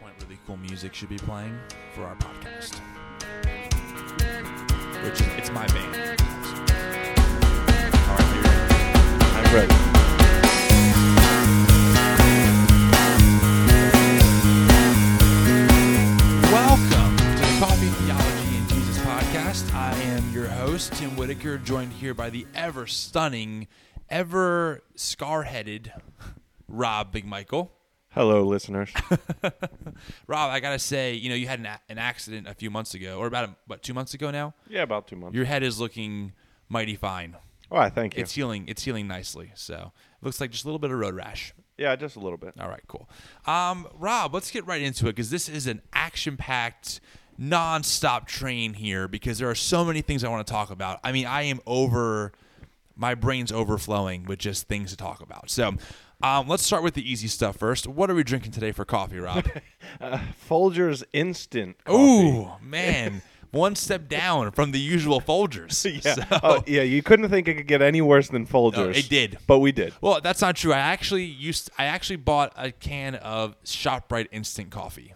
point, really cool music should be playing for our podcast. Which it's my band. All right, ready? I'm ready. Welcome to the Coffee Theology and Jesus podcast. I am your host, Tim Whitaker, joined here by the ever stunning, ever scar headed Rob Big Michael. Hello, listeners. Rob, I gotta say, you know, you had an, a- an accident a few months ago, or about what two months ago now. yeah, about two months. Your head is looking mighty fine. oh, I thank you. It's healing. It's healing nicely. So it looks like just a little bit of road rash. yeah, just a little bit. All right, cool. Um, Rob, let's get right into it because this is an action-packed, non-stop train here because there are so many things I want to talk about. I mean, I am over. My brain's overflowing with just things to talk about. So, um, let's start with the easy stuff first. What are we drinking today for coffee, Rob? Uh, Folgers Instant. Coffee. Ooh, man, one step down from the usual Folgers. Yeah. So- Oh, yeah. You couldn't think it could get any worse than Folgers. No, it did. but we did. Well, that's not true. I actually used. I actually bought a can of ShopRite instant coffee.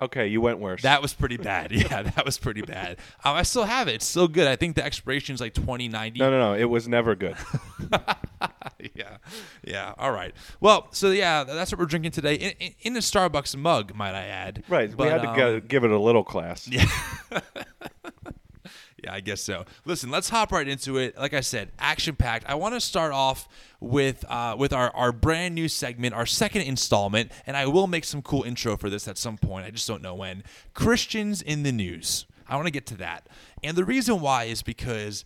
Okay, you went worse. That was pretty bad. Yeah, that was pretty bad. Um, I still have it. It's still good. I think the expiration is like 2090. no, no, no. It was never good. yeah, yeah. All right. Well, so yeah, that's what we're drinking today in, in, in a Starbucks mug, might I add. right. But, we had to um, go, give it a little class. Yeah. I guess so. Listen, let's hop right into it. Like I said, action packed. I want to start off with uh, with our, our brand new segment, our second installment, and I will make some cool intro for this at some point. I just don't know when. Christians in the news. I want to get to that, and the reason why is because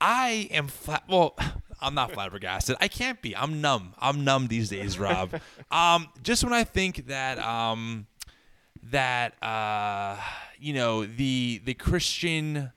I am flat. Well, I'm not flabbergasted. I can't be. I'm numb. I'm numb these days, Rob. um, just when I think that um, that uh, you know the the Christian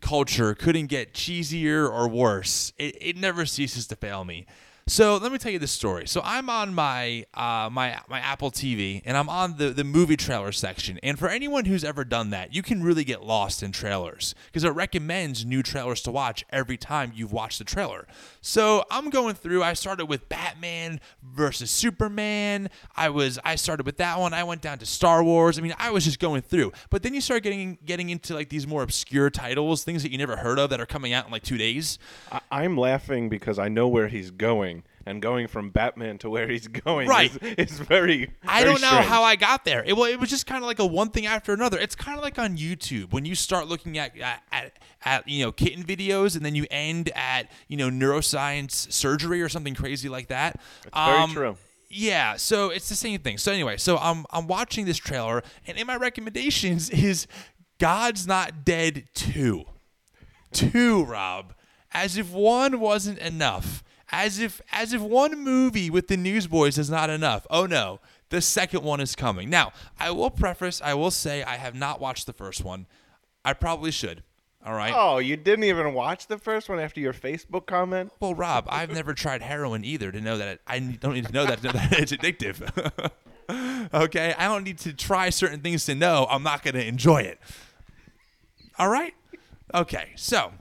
culture couldn't get cheesier or worse. It, it never ceases to fail me. So let me tell you this story. So I'm on my uh, my my Apple TV and I'm on the the movie trailer section. And for anyone who's ever done that, you can really get lost in trailers because it recommends new trailers to watch every time you've watched the trailer. So I'm going through. I started with Batman versus Superman. I was I started with that one. I went down to Star Wars. I mean, I was just going through. But then you start getting getting into like these more obscure titles, things that you never heard of that are coming out in like two days. I, I'm laughing because I know where he's going, and going from Batman to where he's going Right. is, is very. I very don't know strange. how I got there. It, well, it was just kind of like a one thing after another. It's kind of like on YouTube when you start looking at, at at you know kitten videos and then you end at you know neuroscience surgery or something crazy like that. very Um, true. Yeah, so it's the same thing. So anyway, so I'm I'm watching this trailer and in my recommendations is God's Not Dead 2. 2, Rob. As if one wasn't enough. As if as if one movie with the Newsboys is not enough. Oh no. The second one is coming. Now, I will preface, I will say I have not watched the first one. I probably should. All right. Oh, you didn't even watch the first one after your Facebook comment? Well, Rob, I've never tried heroin either to know that it, I don't need to know that to know that it's addictive. okay, I don't need to try certain things to know I'm not going to enjoy it. All right. Okay, so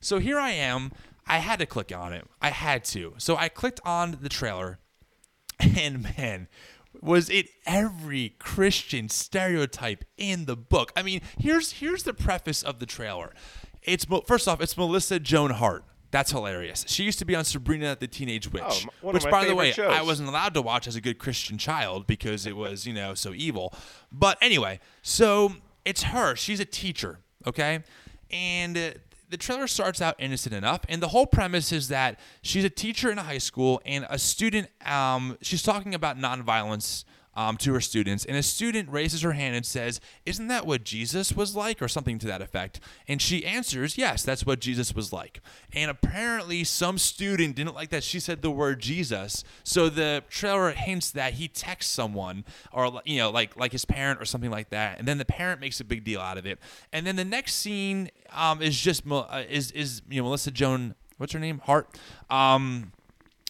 so here I am. I had to click on it. I had to. So I clicked on the trailer, and man, was it every Christian stereotype in the book? I mean, here's here's the preface of the trailer. It's first off, it's Melissa Joan Hart. That's hilarious. She used to be on Sabrina the Teenage Witch, Oh, of which, by the way, shows. I wasn't allowed to watch as a good Christian child because it was, you know, so evil. But anyway, so it's her. She's a teacher, okay? And uh, the trailer starts out innocent enough, and the whole premise is that she's a teacher in a high school, and a student, um, she's talking about nonviolence um, to her students, and a student raises her hand and says, Isn't that what Jesus was like? or something to that effect. And she answers, Yes, that's what Jesus was like. And apparently, some student didn't like that she said the word Jesus, so the trailer hints that he texts someone, or you know, like like his parent or something like that, and then the parent makes a big deal out of it. And then the next scene um, is just uh, is is you know Melissa Joan, what's her name, Hart. Um,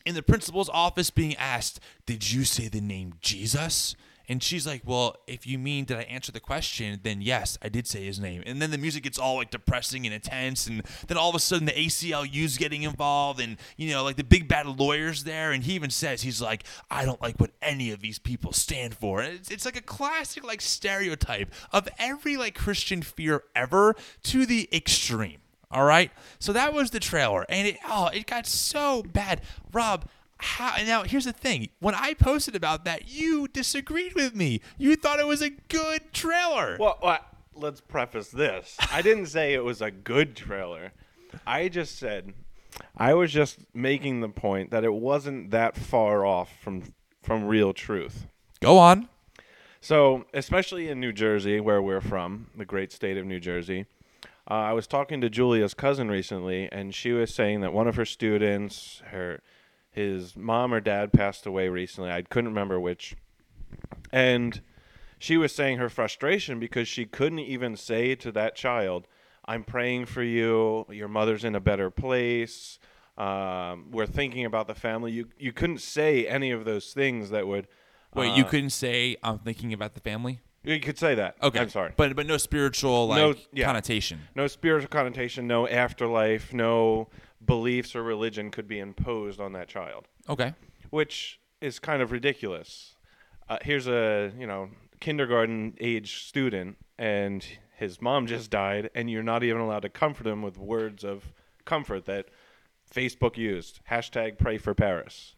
in the principal's office being asked, Did you say the name Jesus? And she's like, "Well, if you mean did I answer the question, then yes, I did say his name." And then the music gets all like depressing and intense, and then all of a sudden the ACLU's getting involved, and you know, like the big bad lawyers there, and he even says he's like, "I don't like what any of these people stand for." And it's, it's like a classic like stereotype of every like Christian fear ever to the extreme. All right, so that was the trailer, and it oh, it got so bad, Rob how now here's the thing when i posted about that you disagreed with me you thought it was a good trailer Well, well, let's preface this. I didn't say it was a good trailer. I just said I was just making the point that it wasn't that far off from from real truth. go on So, especially in New Jersey, where we're from, the great state of New Jersey, uh, I was talking to Julia's cousin recently, and she was saying that one of her students, her, his mom or dad passed away recently. I couldn't remember which, and she was saying her frustration because she couldn't even say to that child, "I'm praying for you. Your mother's in a better place. Um, we're thinking about the family." You you couldn't say any of those things that would. wait you uh, couldn't say i'm thinking about the family You could say that. okay I'm sorry. but but no spiritual like No, yeah. connotation no spiritual connotation, no afterlife, no beliefs or religion could be imposed on that child, okay which is kind of ridiculous. Uh, here's a you know kindergarten age student, and his mom just died, and you're not even allowed to comfort him with words of comfort that Facebook used. Hashtag pray for Paris.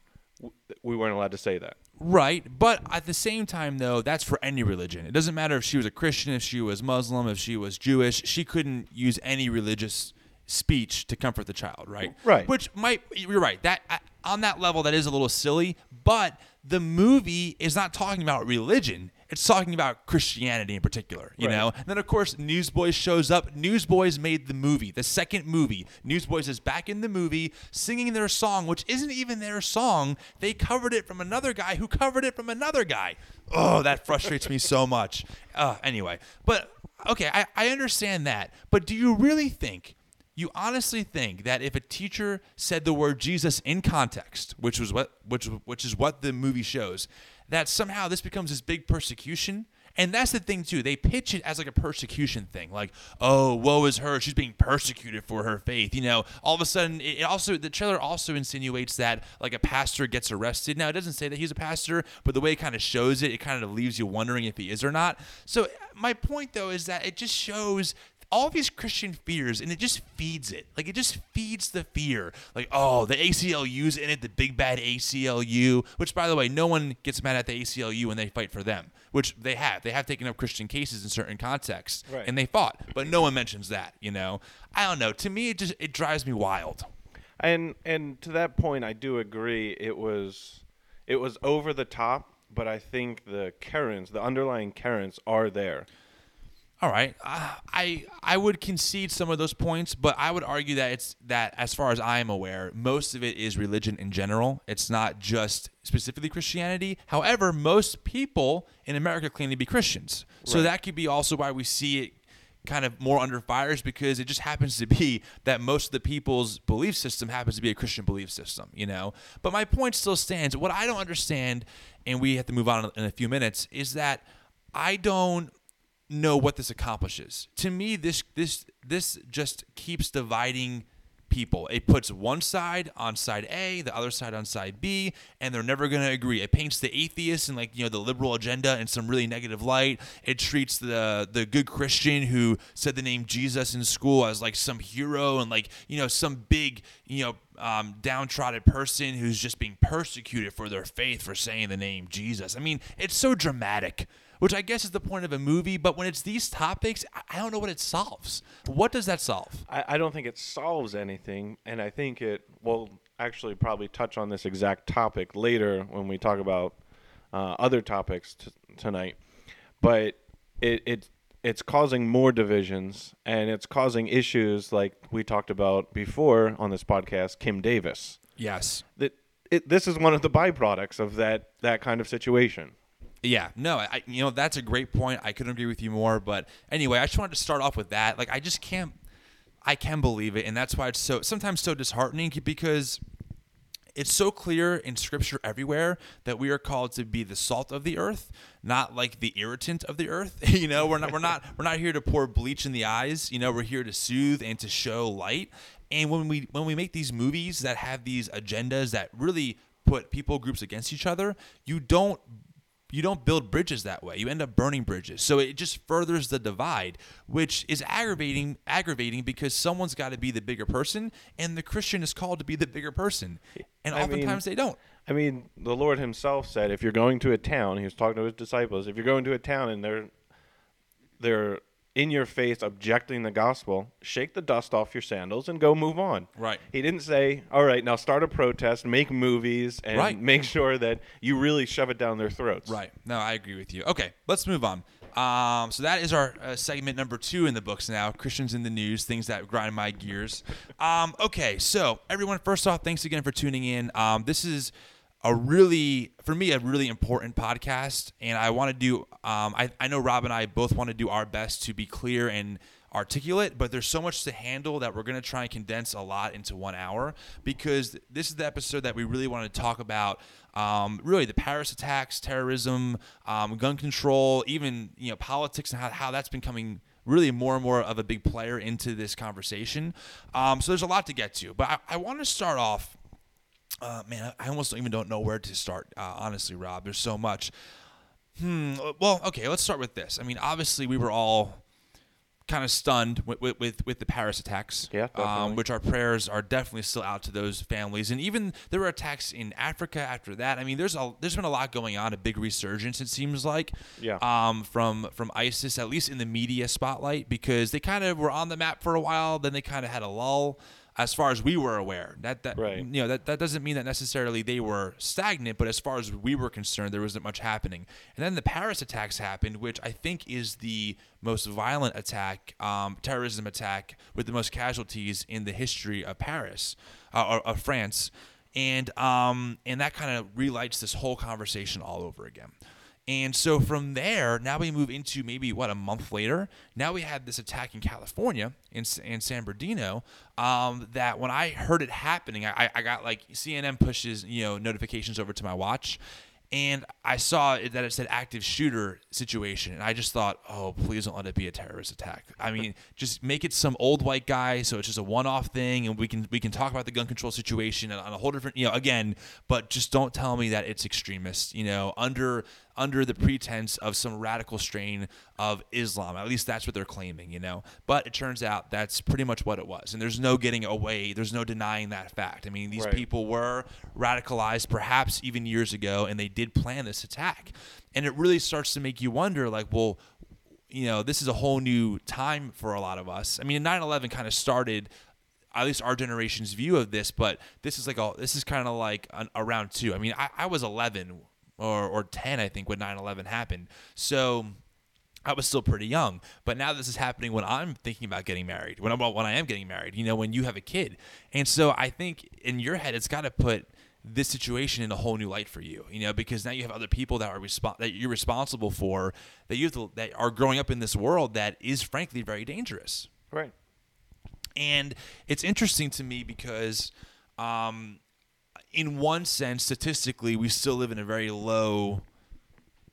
We weren't allowed to say that. Right, but at the same time, though, that's for any religion. It doesn't matter if she was a Christian, if she was Muslim, if she was Jewish. She couldn't use any religious speech to comfort the child, right? Right. Which might you're right. That uh, on that level, that is a little silly. But the movie is not talking about religion. It's talking about Christianity in particular, you Right. know. And then of course Newsboys shows up. Newsboys made the movie, the second movie. Newsboys is back in the movie singing their song, which isn't even their song. They covered it from another guy who covered it from another guy. Oh, that frustrates me so much. Uh, anyway, but okay, I, I understand that. But do you really think you honestly think that if a teacher said the word Jesus in context, which was what which which is what the movie shows, that somehow this becomes this big persecution? And that's the thing too. They pitch it as like a persecution thing, like, "Oh, woe is her; she's being persecuted for her faith." You know, all of a sudden, it also the trailer also insinuates that like a pastor gets arrested. Now, it doesn't say that he's a pastor, but the way it kind of shows it, it kind of leaves you wondering if he is or not. So, my point though is that it just shows all these Christian fears, and it just feeds it. Like it just feeds the fear. Like, oh, the ACLU's in it, the big bad ACLU. Which, by the way, no one gets mad at the ACLU when they fight for them. Which they have. They have taken up Christian cases in certain contexts, Right. and they fought. But no one mentions that. You know, I don't know. To me, it just it drives me wild. And and to that point, I do agree. It was it was over the top, but I think the currents, the underlying currents, are there. All right, uh, I I would concede some of those points, but I would argue that it's that as far as I am aware, most of it is religion in general. It's not just specifically Christianity. However, most people in America claim to be Christians, so Right. that could be also why we see it kind of more under fire is because it just happens to be that most of the people's belief system happens to be a Christian belief system, you know. But my point still stands. What I don't understand, and we have to move on in a few minutes, is that I don't know what this accomplishes. To me, this this this just keeps dividing people. It puts one side on side A, the other side on side B, and they're never going to agree. It paints the atheist and like you know the liberal agenda in some really negative light. It treats the the good Christian who said the name Jesus in school as like some hero and like you know some big you know um, downtrodden person who's just being persecuted for their faith for saying the name Jesus. I mean, it's so dramatic which I guess is the point of a movie. But when it's these topics, I- don't know what it solves. What does that solve? I, I don't think it solves anything, and I think it will actually probably touch on this exact topic later when we talk about uh, other topics t- tonight. But it, it it's causing more divisions, and it's causing issues like we talked about before on this podcast. Kim Davis. Yes. That it, this is one of the byproducts of that that kind of situation. Yeah, no, I you know that's a great point. I couldn't agree with you more. But anyway, I just wanted to start off with that. Like, I just can't, I can believe it, and that's why it's so sometimes so disheartening because it's so clear in scripture everywhere that we are called to be the salt of the earth, not like the irritant of the earth. you know, we're not we're not we're not here to pour bleach in the eyes. You know, we're here to soothe and to show light. And when we when we make these movies that have these agendas that really put people groups against each other, you don't you don't build bridges that way. You end up burning bridges. So it just furthers the divide, which is aggravating aggravating because someone's got to be the bigger person and the Christian is called to be the bigger person. And I oftentimes mean- they don't. I mean, the Lord Himself said, if you're going to a town, He was talking to His disciples. If you're going to a town and they're they're in your face objecting the gospel, shake the dust off your sandals and go move on. Right. He didn't say, "All right, now start a protest, make movies, and Right. make sure that you really shove it down their throats." Right. No, I agree with you. Okay, let's move on. Um, so that is our uh, segment number two in the books now Christians in the news, things that grind my gears. Um, okay, so everyone, first off, thanks again for tuning in. Um, this is a really, for me, a really important podcast, and I want to do. Um, I, I know Rob and I both want to do our best to be clear and articulate, but there's so much to handle that we're going to try and condense a lot into one hour because this is the episode that we really want to talk about. Um, really, the Paris attacks, terrorism, um, gun control, even you know politics and how, how that's becoming really more and more of a big player into this conversation. Um, so there's a lot to get to, but I, I want to start off. Uh, man, I almost even don't know where to start. Uh, honestly, Rob, there's so much. Hmm. Well, okay. Let's start with this. I mean, obviously, we were all kind of stunned with with, with, the Paris attacks. Yeah, um, which our prayers are definitely still out to those families, and even there were attacks in Africa after that. I mean, there's a there's been a lot going on, a big resurgence. It seems like. Yeah. Um, from from ISIS, at least in the media spotlight, because they kind of were on the map for a while, then they kind of had a lull. As far as we were aware, that that Right. you know that, that doesn't mean that necessarily they were stagnant, but as far as we were concerned, there wasn't much happening. And then the Paris attacks happened, which I think is the most violent attack, um, terrorism attack with the most casualties in the history of Paris, uh, or of France, and um, and that kind of relights this whole conversation all over again. And so from there, now we move into maybe what a month later. Now we had this attack in California in, in San Bernardino. Um, that when I heard it happening, I, I got like CNN pushes you know notifications over to my watch, and I saw that it said active shooter situation, and I just thought, oh, please don't let it be a terrorist attack. I mean, just make it some old white guy, so it's just a one-off thing, and we can we can talk about the gun control situation on a whole different, you know, again, but just don't tell me that it's extremist, you know, under under the pretense of some radical strain of Islam. At least that's what they're claiming, you know. But it turns out that's pretty much what it was, and there's no getting away. There's no denying that fact. I mean, these Right. people were radicalized, perhaps even years ago, and they did plan this attack. And it really starts to make you wonder, like, well, you know, this is a whole new time for a lot of us. I mean, 9/11 kind of started at least our generation's view of this, but this is like a this is kind of like an, a round two. I mean, I, I was 11 or or 10, I think, when 9/11 happened. So I was still pretty young, but now this is happening when I'm thinking about getting married. When I'm when I am getting married, you know, when you have a kid, and so I think in your head it's got to put this situation in a whole new light for you, you know, because now you have other people that are respo- that you're responsible for that you to, that are growing up in this world that is frankly very dangerous. Right. And it's interesting to me because, um, in one sense, statistically, we still live in a very low,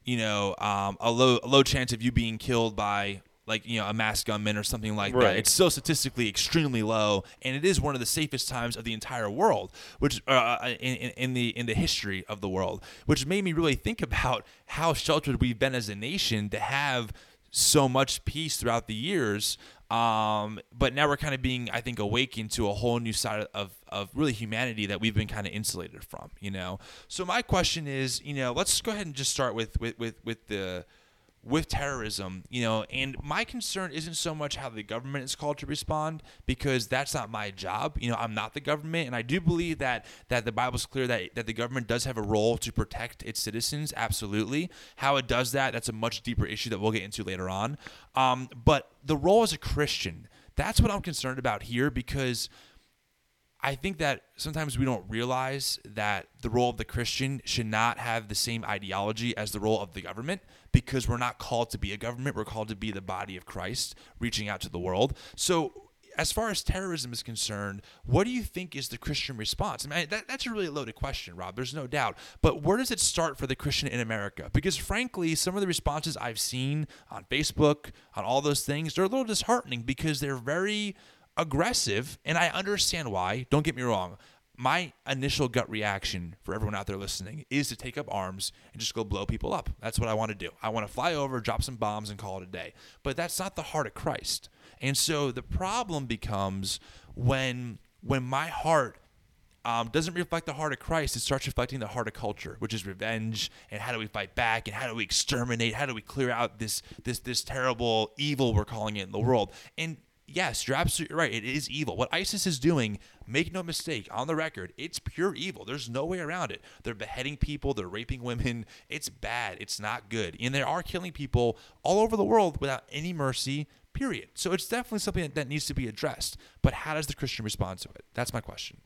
you know, um, a low a low chance of you being killed by like you know a mass gunman or something like that. It's still statistically extremely low, and it is one of the safest times of the entire world, which uh, in, in in the in the history of the world, which made me really think about how sheltered we've been as a nation to have so much peace throughout the years. Um, but now we're kind of being, I think, awakened to a whole new side of, of really humanity that we've been kind of insulated from, you know? So my question is, you know, let's go ahead and just start with, with, with, with the, with terrorism, you know, and my concern isn't so much how the government is called to respond because that's not my job. You know, I'm not the government, and I do believe that that the Bible's clear that that the government does have a role to protect its citizens. Absolutely, how it does that, that's a much deeper issue that we'll get into later on. Um, but the role as a Christian, that's what I'm concerned about here because. I think that sometimes we don't realize that the role of the Christian should not have the same ideology as the role of the government because we're not called to be a government. We're called to be the body of Christ, reaching out to the world. So as far as terrorism is concerned, what do you think is the Christian response? I mean, that, that's a really loaded question, Rob. There's no doubt. But where does it start for the Christian in America? Because frankly, some of the responses I've seen on Facebook, on all those things, they're a little disheartening because they're very aggressive, and I understand why. Don't get me wrong. My initial gut reaction for everyone out there listening is to take up arms and just go blow people up. That's what I want to do. I want to fly over, drop some bombs, and call it a day. But that's not the heart of Christ. And so the problem becomes when when my heart um, doesn't reflect the heart of Christ, it starts reflecting the heart of culture, which is revenge and how do we fight back and how do we exterminate, how do we clear out this this this terrible evil we're calling it in the world. And yes, you're absolutely right. It is evil. What ISIS is doing, make no mistake, on the record, it's pure evil. There's no way around it. They're beheading people, they're raping women. It's bad. It's not good. And they are killing people all over the world without any mercy, period. So it's definitely something that needs to be addressed. But how does the Christian respond to it? That's my question.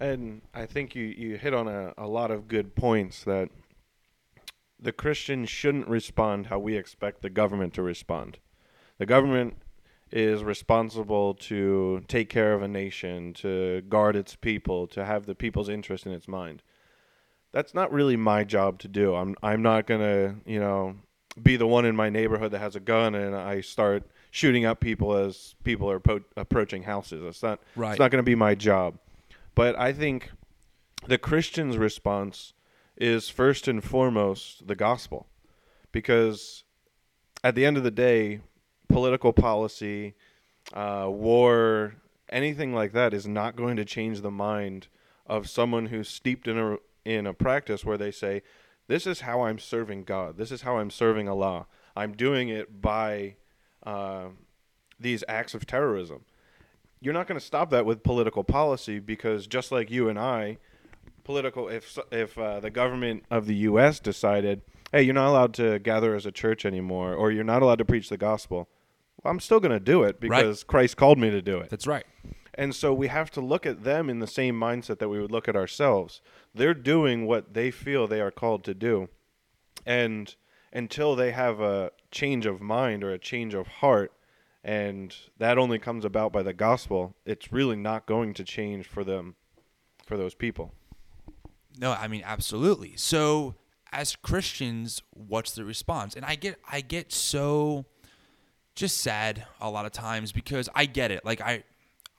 And I think you, you hit on a, a lot of good points that the Christian shouldn't respond how we expect the government to respond. The government is responsible to take care of a nation, to guard its people, to have the people's interest in its mind. That's not really my job to do. I'm I'm not going to, you know, be the one in my neighborhood that has a gun and I start shooting up people as people are po- approaching houses. That's not Right. it's not going to be my job. But I think the Christian's response is first and foremost the gospel. Because at the end of the day, political policy, uh, war, anything like that is not going to change the mind of someone who's steeped in a in a practice where they say, "This is how I'm serving God. This is how I'm serving Allah. I'm doing it by uh, these acts of terrorism." You're not going to stop that with political policy because just like you and I, political if if uh, the government of the U.S. decided, "Hey, you're not allowed to gather as a church anymore, or you're not allowed to preach the gospel," I'm still going to do it because Christ called me to do it. That's right. And so we have to look at them in the same mindset that we would look at ourselves. They're doing what they feel they are called to do. And until they have a change of mind or a change of heart, and that only comes about by the gospel, it's really not going to change for them, for those people. No, I mean absolutely. So as Christians, what's the response? And I get I get so just sad a lot of times because I get it. Like I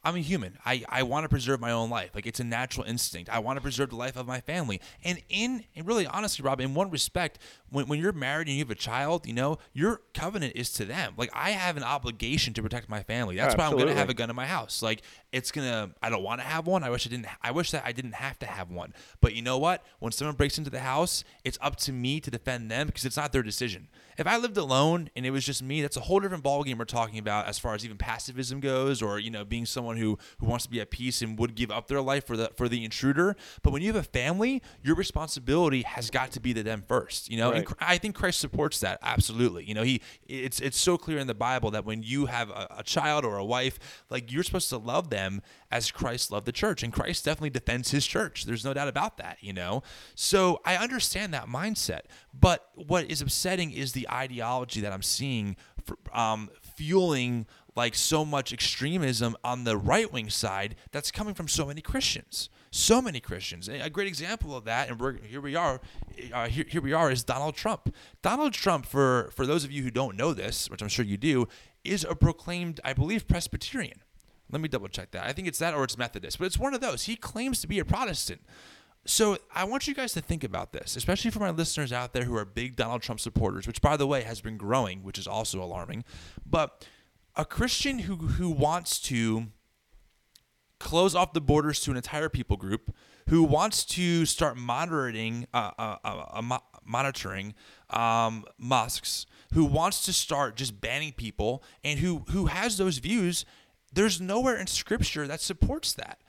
I'm a human. I, I want to preserve my own life. Like it's a natural instinct. I want to preserve the life of my family. And in and really honestly, Rob, in one respect, when, when you're married and you have a child, you know, your covenant is to them. Like I have an obligation to protect my family. That's why I'm gonna have a gun in my house. Like it's gonna I don't want to have one. I wish I didn't I wish that I didn't have to have one. But you know what? When someone breaks into the house, it's up to me to defend them because it's not their decision. If I lived alone and it was just me, that's a whole different ballgame we're talking about as far as even pacifism goes, or you know, being someone who who wants to be at peace and would give up their life for the for the intruder. But when you have a family, your responsibility has got to be to them first. You know, Right. Cr- I think Christ supports that absolutely. You know, he it's it's so clear in the Bible that when you have a, a child or a wife, like you're supposed to love them as Christ loved the church, and Christ definitely defends his church. There's no doubt about that. You know, so I understand that mindset. But what is upsetting is the ideology that I'm seeing, for, um, fueling like so much extremism on the right wing side that's coming from so many Christians. So many Christians. A great example of that, and we're, here we are. Uh, here, here we are is Donald Trump. Donald Trump, for for those of you who don't know this, which I'm sure you do, is a proclaimed, I believe, Presbyterian. Let me double check that. I think it's that or it's Methodist, but it's one of those. He claims to be a Protestant. So I want you guys to think about this, especially for my listeners out there who are big Donald Trump supporters, which by the way has been growing, which is also alarming. But a Christian who who wants to close off the borders to an entire people group, who wants to start monitoring uh, uh, uh, uh, mo- monitoring um, mosques, who wants to start just banning people, and who who has those views. There's nowhere in Scripture that supports that.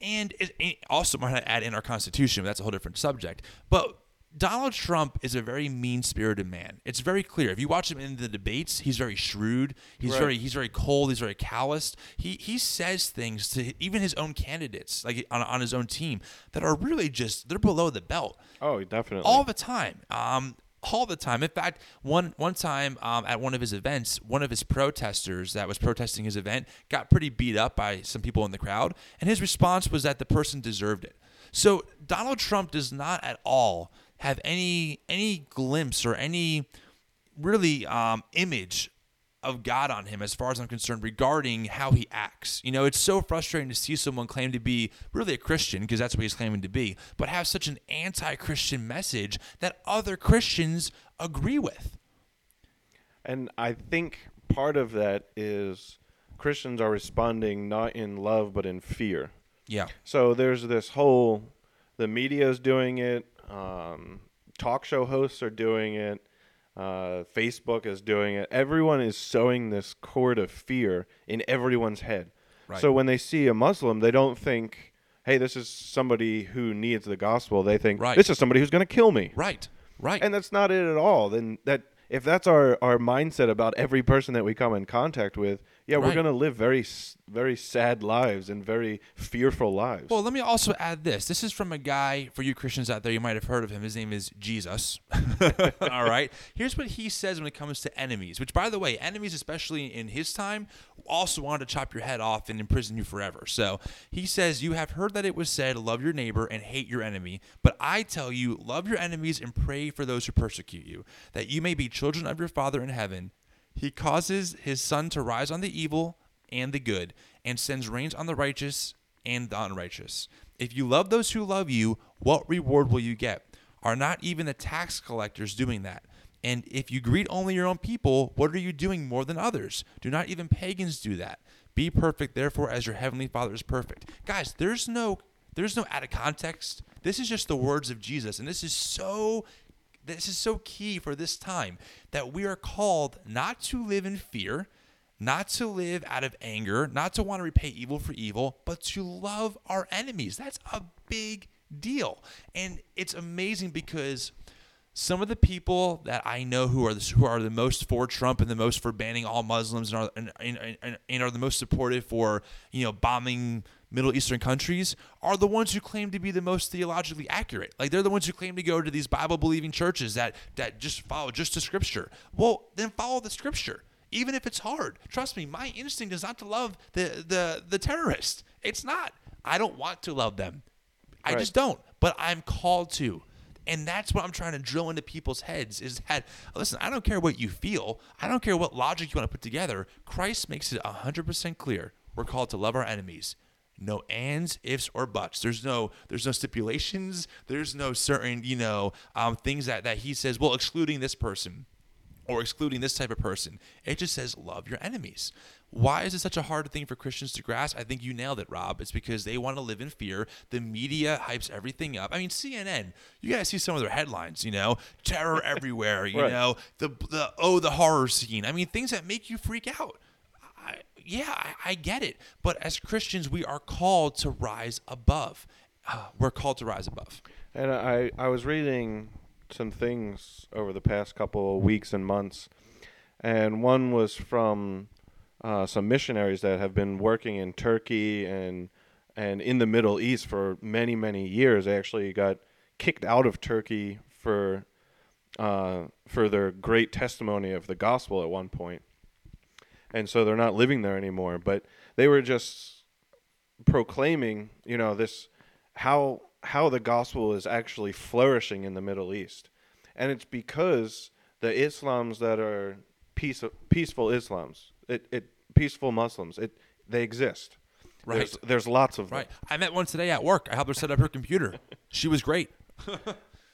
And it, it also might add in our Constitution, but that's a whole different subject. But Donald Trump is a very mean-spirited man. It's very clear. If you watch him in the debates, he's very shrewd. He's Right. very he's very cold. He's very calloused. He he says things to even his own candidates, like on, on his own team, that are really just they're below the belt Oh, definitely. all the time. Um, all the time. In fact, one one time um, at one of his events, one of his protesters that was protesting his event got pretty beat up by some people in the crowd, and his response was that the person deserved it. So Donald Trump does not at all have any any glimpse or any really um, image of God on him, as far as I'm concerned, regarding how he acts. You know, it's so frustrating to see someone claim to be really a Christian, because that's what he's claiming to be, but have such an anti Christian message that other Christians agree with. And I think part of that is Christians are responding not in love, but in fear. Yeah. So there's this whole, the media is doing it, um, talk show hosts are doing it. Uh, Facebook is doing it. Everyone is sowing this cord of fear in everyone's head. Right. So when they see a Muslim, they don't think, "Hey, this is somebody who needs the gospel." They think, Right. "This is somebody who's going to kill me." Right. Right. And that's not it at all. Then that if that's our our mindset about every person that we come in contact with, yeah, we're going to live very very sad lives and very fearful lives. Well, let me also add this. This is from a guy, for you Christians out there, you might have heard of him. His name is Jesus. All right. Here's what he says when it comes to enemies, which, by the way, enemies, especially in his time, also wanted to chop your head off and imprison you forever. So he says, You have heard that it was said, Love your neighbor and hate your enemy. But I tell you, love your enemies and pray for those who persecute you, that you may be children of your Father in heaven. He causes his sun to rise on the evil and the good, and sends rains on the righteous and the unrighteous. If you love those who love you, what reward will you get? Are not even the tax collectors doing that? And if you greet only your own people, what are you doing more than others? Do not even pagans do that? Be perfect, therefore, as your heavenly Father is perfect. Guys, there's no there's no out of context. This is just the words of Jesus, and this is so this is so key for this time that we are called not to live in fear, not to live out of anger, not to want to repay evil for evil, but to love our enemies. That's a big deal. And it's amazing because some of the people that I know who are the, who are the most for Trump and the most for banning all Muslims and are, and, and, and, and are the most supportive for you know bombing Middle Eastern countries are the ones who claim to be the most theologically accurate. Like they're the ones who claim to go to these Bible believing churches that that just follow just the scripture. Well, then follow the scripture. Even if it's hard. Trust me, my instinct is not to love the the the terrorist. It's not. I don't want to love them. I Right. just don't. But I'm called to. And that's what I'm trying to drill into people's heads is that listen, I don't care what you feel. I don't care what logic you want to put together. Christ makes it 100% clear. We're called to love our enemies. No ands, ifs, or buts. There's no there's no stipulations. There's no certain, you know, um, things that, that he says, well, excluding this person or excluding this type of person. It just says love your enemies. Why is it such a hard thing for Christians to grasp? I think you nailed it, Rob. It's because they want to live in fear. The media hypes everything up. I mean, CNN, you guys see some of their headlines, you know, terror everywhere, you Right. know, the the oh the horror scene. I mean, things that make you freak out. Yeah, I, I get it. But as Christians, we are called to rise above. Uh, we're called to rise above. And I, I was reading some things over the past couple of weeks and months, and one was from uh, some missionaries that have been working in Turkey and and in the Middle East for many many years. They actually got kicked out of Turkey for uh, for their great testimony of the gospel at one point, and so they're not living there anymore. But they were just proclaiming, you know, this how how the gospel is actually flourishing in the Middle East, and it's because the Islams that are peace, peaceful Islams, it, it peaceful Muslims, it they exist. Right. There's, there's lots of them. Right. I met one today at work. I helped her set up her computer. She was great.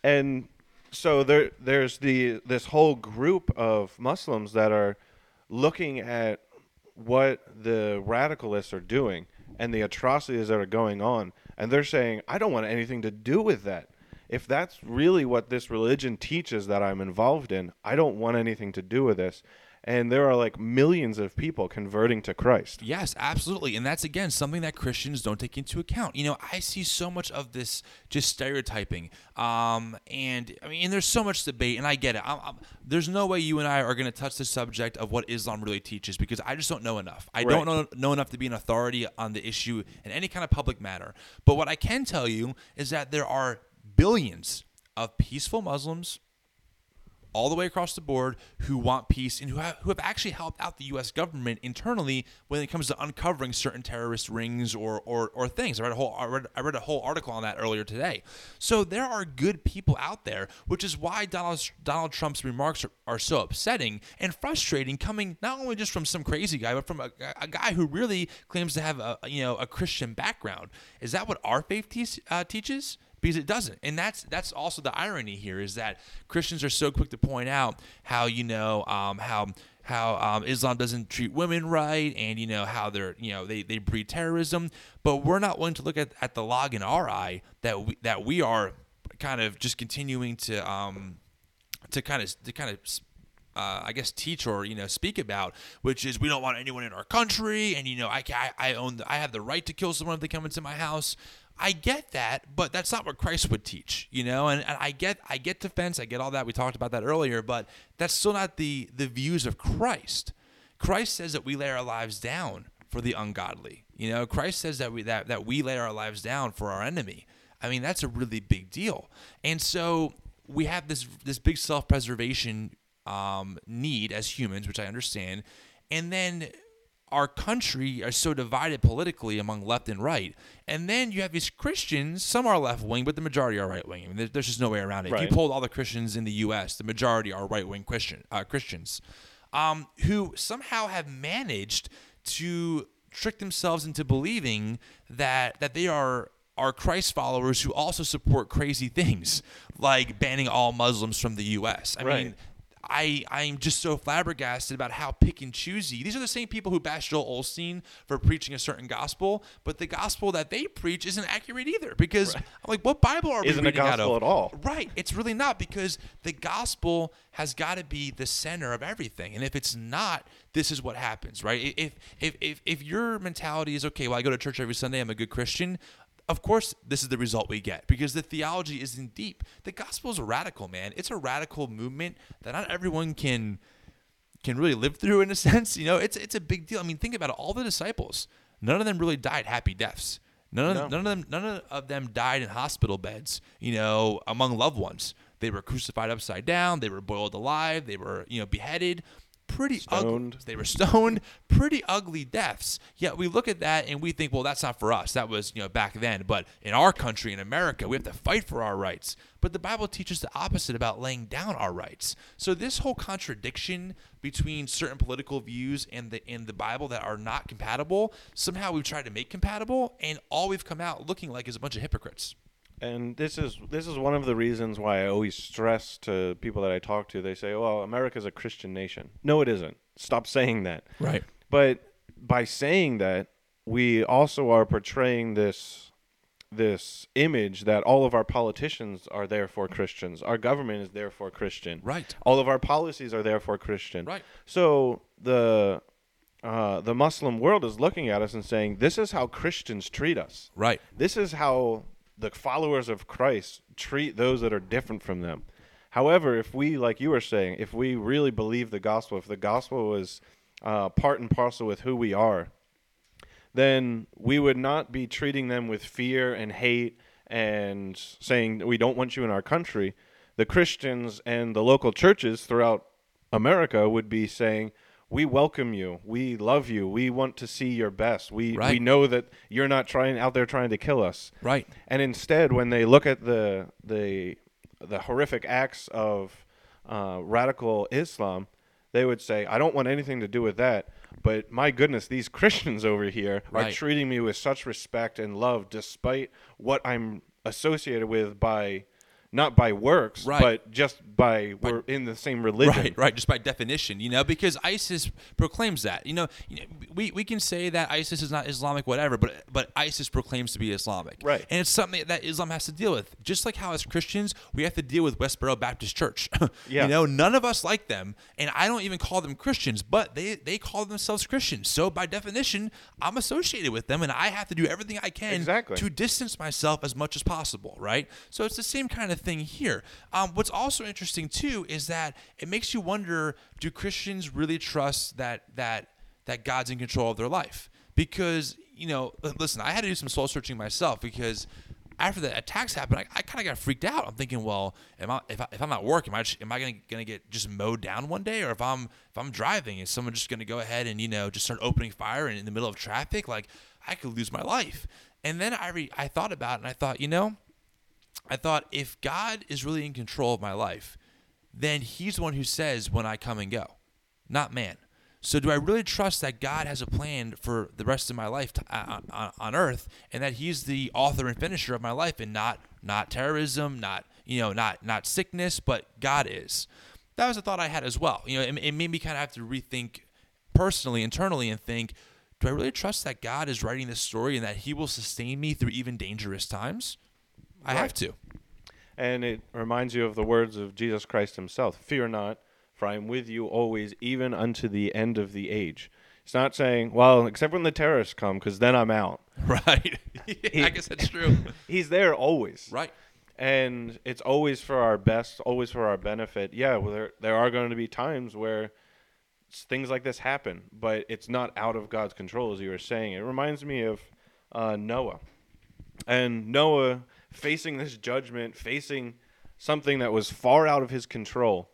and so there there's the this whole group of Muslims that are looking at what the radicalists are doing and the atrocities that are going on and they're saying I don't want anything to do with that. If that's really what this religion teaches that I'm involved in, I don't want anything to do with this. And there are like millions of people converting to Christ. Yes, absolutely. And that's again something that Christians don't take into account. You know, I see so much of this just stereotyping. Um, and I mean, and there's so much debate, and I get it. I'm, I'm, there's no way you and I are going to touch the subject of what Islam really teaches because I just don't know enough. I don't know, know enough to be an authority on the issue in any kind of public matter. But what I can tell you is that there are billions of peaceful Muslims all the way across the board who want peace and who have, who have actually helped out the U.S. government internally when it comes to uncovering certain terrorist rings or or, or things. I read a whole I read, I read a whole article on that earlier today. So there are good people out there, which is why Donald Donald Trump's remarks are, are so upsetting and frustrating, coming not only just from some crazy guy, but from a, a guy who really claims to have a you know a Christian background. Is that what our faith te- uh, teaches? Because it doesn't. And that's that's also the irony here is that christians are so quick to point out how you know um, how how um, islam doesn't treat women right and you know how they're you know they, they breed terrorism. But we're not willing to look at, at the log in our eye that we that we are kind of just continuing to um to kind of to kind of uh, I guess teach or you know speak about, which is we don't want anyone in our country, and you know I I, I own the, I have the right to kill someone if they come into my house. I get that, but that's not what Christ would teach, you know. And, and I get I get defense, I get all that. We talked about that earlier, but that's still not the the views of Christ. Christ says that we lay our lives down for the ungodly. You know, Christ says that we that that we lay our lives down for our enemy. I mean, that's a really big deal. And so we have this this big self preservation um, need as humans, which I understand, and then our country are so divided politically among left and right. And then you have these Christians, some are left wing, but the majority are right wing. I mean, there's just no way around it. Right. If you polled all the Christians in the U.S., the majority are right wing Christian uh, Christians, um, who somehow have managed to trick themselves into believing that that they are are Christ followers who also support crazy things like banning all Muslims from the U.S. I right. mean, I I'm just so flabbergasted about how pick and choosy. These are the same people who bash Joel Osteen for preaching a certain gospel, but the gospel that they preach isn't accurate either. Because right. I'm like, what Bible are isn't we reading a gospel out of? at all? Right. It's really not because the gospel has got to be the center of everything. And if it's not, this is what happens, right? If if if if your mentality is okay, well, I go to church every Sunday, I'm a good Christian of course, this is the result we get because the theology isn't deep. The gospel is radical, man. It's a radical movement that not everyone can can really live through in a sense. You know, it's it's a big deal. I mean, think about it. All the disciples, none of them really died happy deaths. None of, no. none of them none of them died in hospital beds, you know, among loved ones. They were crucified upside down, they were boiled alive, they were, you know, beheaded pretty ugly. They were stoned, pretty ugly deaths. Yet we look at that and we think, well, that's not for us. That was you know back then. But in our country, in America, we have to fight for our rights. But the Bible teaches the opposite about laying down our rights. So this whole contradiction between certain political views and the in the Bible that are not compatible, somehow we've tried to make compatible, and all we've come out looking like is a bunch of hypocrites and this is this is one of the reasons why I always stress to people that I talk to. They say, "Well, America's a Christian nation." No, it isn't. Stop saying that. Right. But by saying that, we also are portraying this this image that all of our politicians are therefore Christians. Our government is therefore Christian. Right. All of our policies are therefore Christian. Right. So the uh, the Muslim world is looking at us and saying, "This is how Christians treat us. Right. This is how the followers of Christ treat those that are different from them. However, if we, like you were saying, if we really believe the gospel, if the gospel was uh, part and parcel with who we are, then we would not be treating them with fear and hate and saying we don't want you in our country. The Christians and the local churches throughout America would be saying, we welcome you. We love you. We want to see your best. We right. we know that you're not trying out there trying to kill us. Right. And instead, when they look at the the the horrific acts of uh, radical Islam, they would say, "I don't want anything to do with that." But my goodness, these Christians over here right. are treating me with such respect and love, despite what I'm associated with by not by works, right. but just by, by, we're in the same religion. Right, right, just by definition, you know, because ISIS proclaims that. You know, we, we can say that ISIS is not Islamic, whatever, but but ISIS proclaims to be Islamic. Right. And it's something that Islam has to deal with. Just like how as Christians, we have to deal with Westboro Baptist Church. yeah. You know, none of us like them, and I don't even call them Christians, but they, they call themselves Christians. So by definition, I'm associated with them, and I have to do everything I can exactly. to distance myself as much as possible, right? So it's the same kind of thing here. Um, what's also interesting too is that it makes you wonder: Do Christians really trust that that that God's in control of their life? Because you know, listen, I had to do some soul searching myself because after the attacks happened, I, I kind of got freaked out. I'm thinking, well, am I, if, I, if I'm at work, am I am I gonna get just mowed down one day, or if I'm if I'm driving, is someone just gonna go ahead and you know just start opening fire in, in the middle of traffic? Like I could lose my life. And then I re, I thought about it, and I thought, you know, I thought if God is really in control of my life, then He's the one who says when I come and go, not man. So, do I really trust that God has a plan for the rest of my life to, uh, on, on earth, and that He's the author and finisher of my life, and not not terrorism, not you know, not not sickness, but God is. That was a thought I had as well. You know, it, it made me kind of have to rethink personally, internally, and think: Do I really trust that God is writing this story and that He will sustain me through even dangerous times? I Right. have to. And it reminds you of the words of Jesus Christ himself Fear not, for I am with you always, even unto the end of the age. It's not saying, well, except when the terrorists come, because then I'm out. Right. I guess that's true. He's there always. Right. And it's always for our best, always for our benefit. Yeah, well, there, there are going to be times where things like this happen, but it's not out of God's control, as you were saying. It reminds me of uh, Noah. And Noah facing this judgment, facing something that was far out of his control,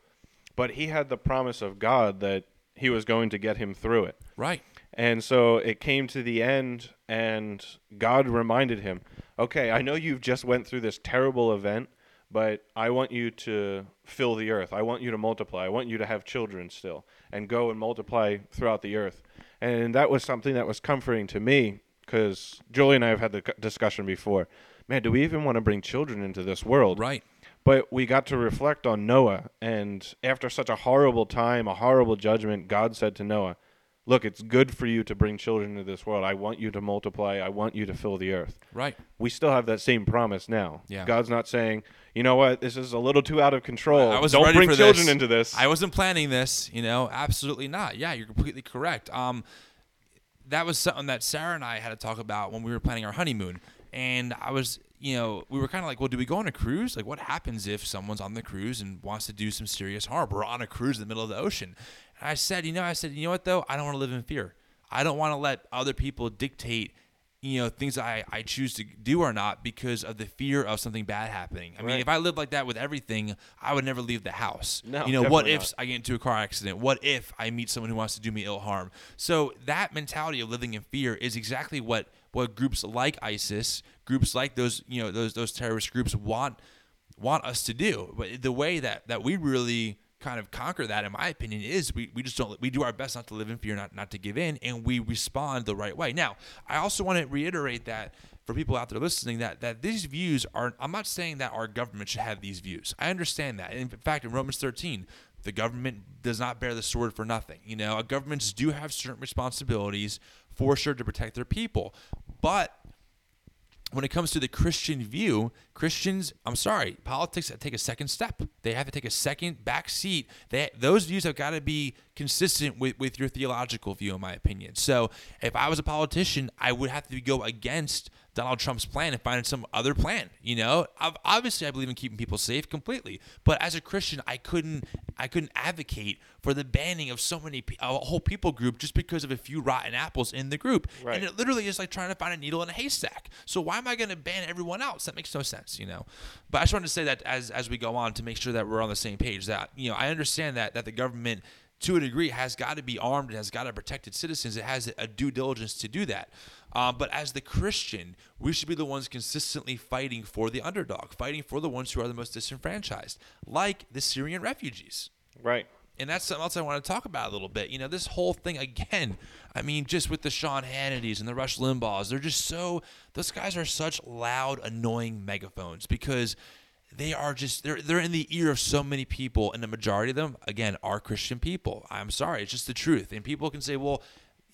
but he had the promise of God that he was going to get him through it. Right. And so it came to the end and God reminded him, "Okay, I know you've just went through this terrible event, but I want you to fill the earth. I want you to multiply. I want you to have children still and go and multiply throughout the earth." And that was something that was comforting to me cuz Julie and I have had the discussion before. Man, do we even want to bring children into this world? Right. But we got to reflect on Noah, and after such a horrible time, a horrible judgment, God said to Noah, Look, it's good for you to bring children into this world. I want you to multiply. I want you to fill the earth. Right. We still have that same promise now. Yeah. God's not saying, you know what, this is a little too out of control. I was Don't bring children this. into this. I wasn't planning this, you know, absolutely not. Yeah, you're completely correct. Um, that was something that Sarah and I had to talk about when we were planning our honeymoon. And I was, you know, we were kind of like, well, do we go on a cruise? Like, what happens if someone's on the cruise and wants to do some serious harm? We're on a cruise in the middle of the ocean. And I said, you know, I said, you know what, though? I don't want to live in fear. I don't want to let other people dictate you know things I, I choose to do or not because of the fear of something bad happening. I mean, if I lived like that with everything, I would never leave the house. No, you know, what if not. I get into a car accident? What if I meet someone who wants to do me ill harm? So that mentality of living in fear is exactly what what groups like ISIS, groups like those you know those those terrorist groups want want us to do. But the way that that we really kind of conquer that, in my opinion, is we, we just don't we do our best not to live in fear, not not to give in, and we respond the right way. Now, I also want to reiterate that for people out there listening that that these views are I'm not saying that our government should have these views. I understand that. In fact, in Romans 13, the government does not bear the sword for nothing. You know, governments do have certain responsibilities for sure to protect their people. But when it comes to the Christian view, Christians, I'm sorry, politics take a second step. They have to take a second back seat. They, those views have got to be consistent with, with your theological view, in my opinion. So if I was a politician, I would have to go against Donald Trump's plan and finding some other plan. You know, Ob- obviously, I believe in keeping people safe completely, but as a Christian, I couldn't, I couldn't advocate for the banning of so many, a whole people group just because of a few rotten apples in the group. Right. And it literally is like trying to find a needle in a haystack. So why am I going to ban everyone else? That makes no sense, you know. But I just wanted to say that as as we go on to make sure that we're on the same page. That you know, I understand that that the government. To a degree, has got to be armed and has got to protect its citizens. It has a due diligence to do that. Um, but as the Christian, we should be the ones consistently fighting for the underdog, fighting for the ones who are the most disenfranchised, like the Syrian refugees right. and that's something else I want to talk about a little bit. You know, this whole thing again. I mean, just with the Sean Hannitys and the Rush Limbaughs, they're just so. Those guys are such loud, annoying megaphones because they are just they're they're in the ear of so many people, and the majority of them, again, are Christian people. I'm sorry, it's just the truth. And people can say, well.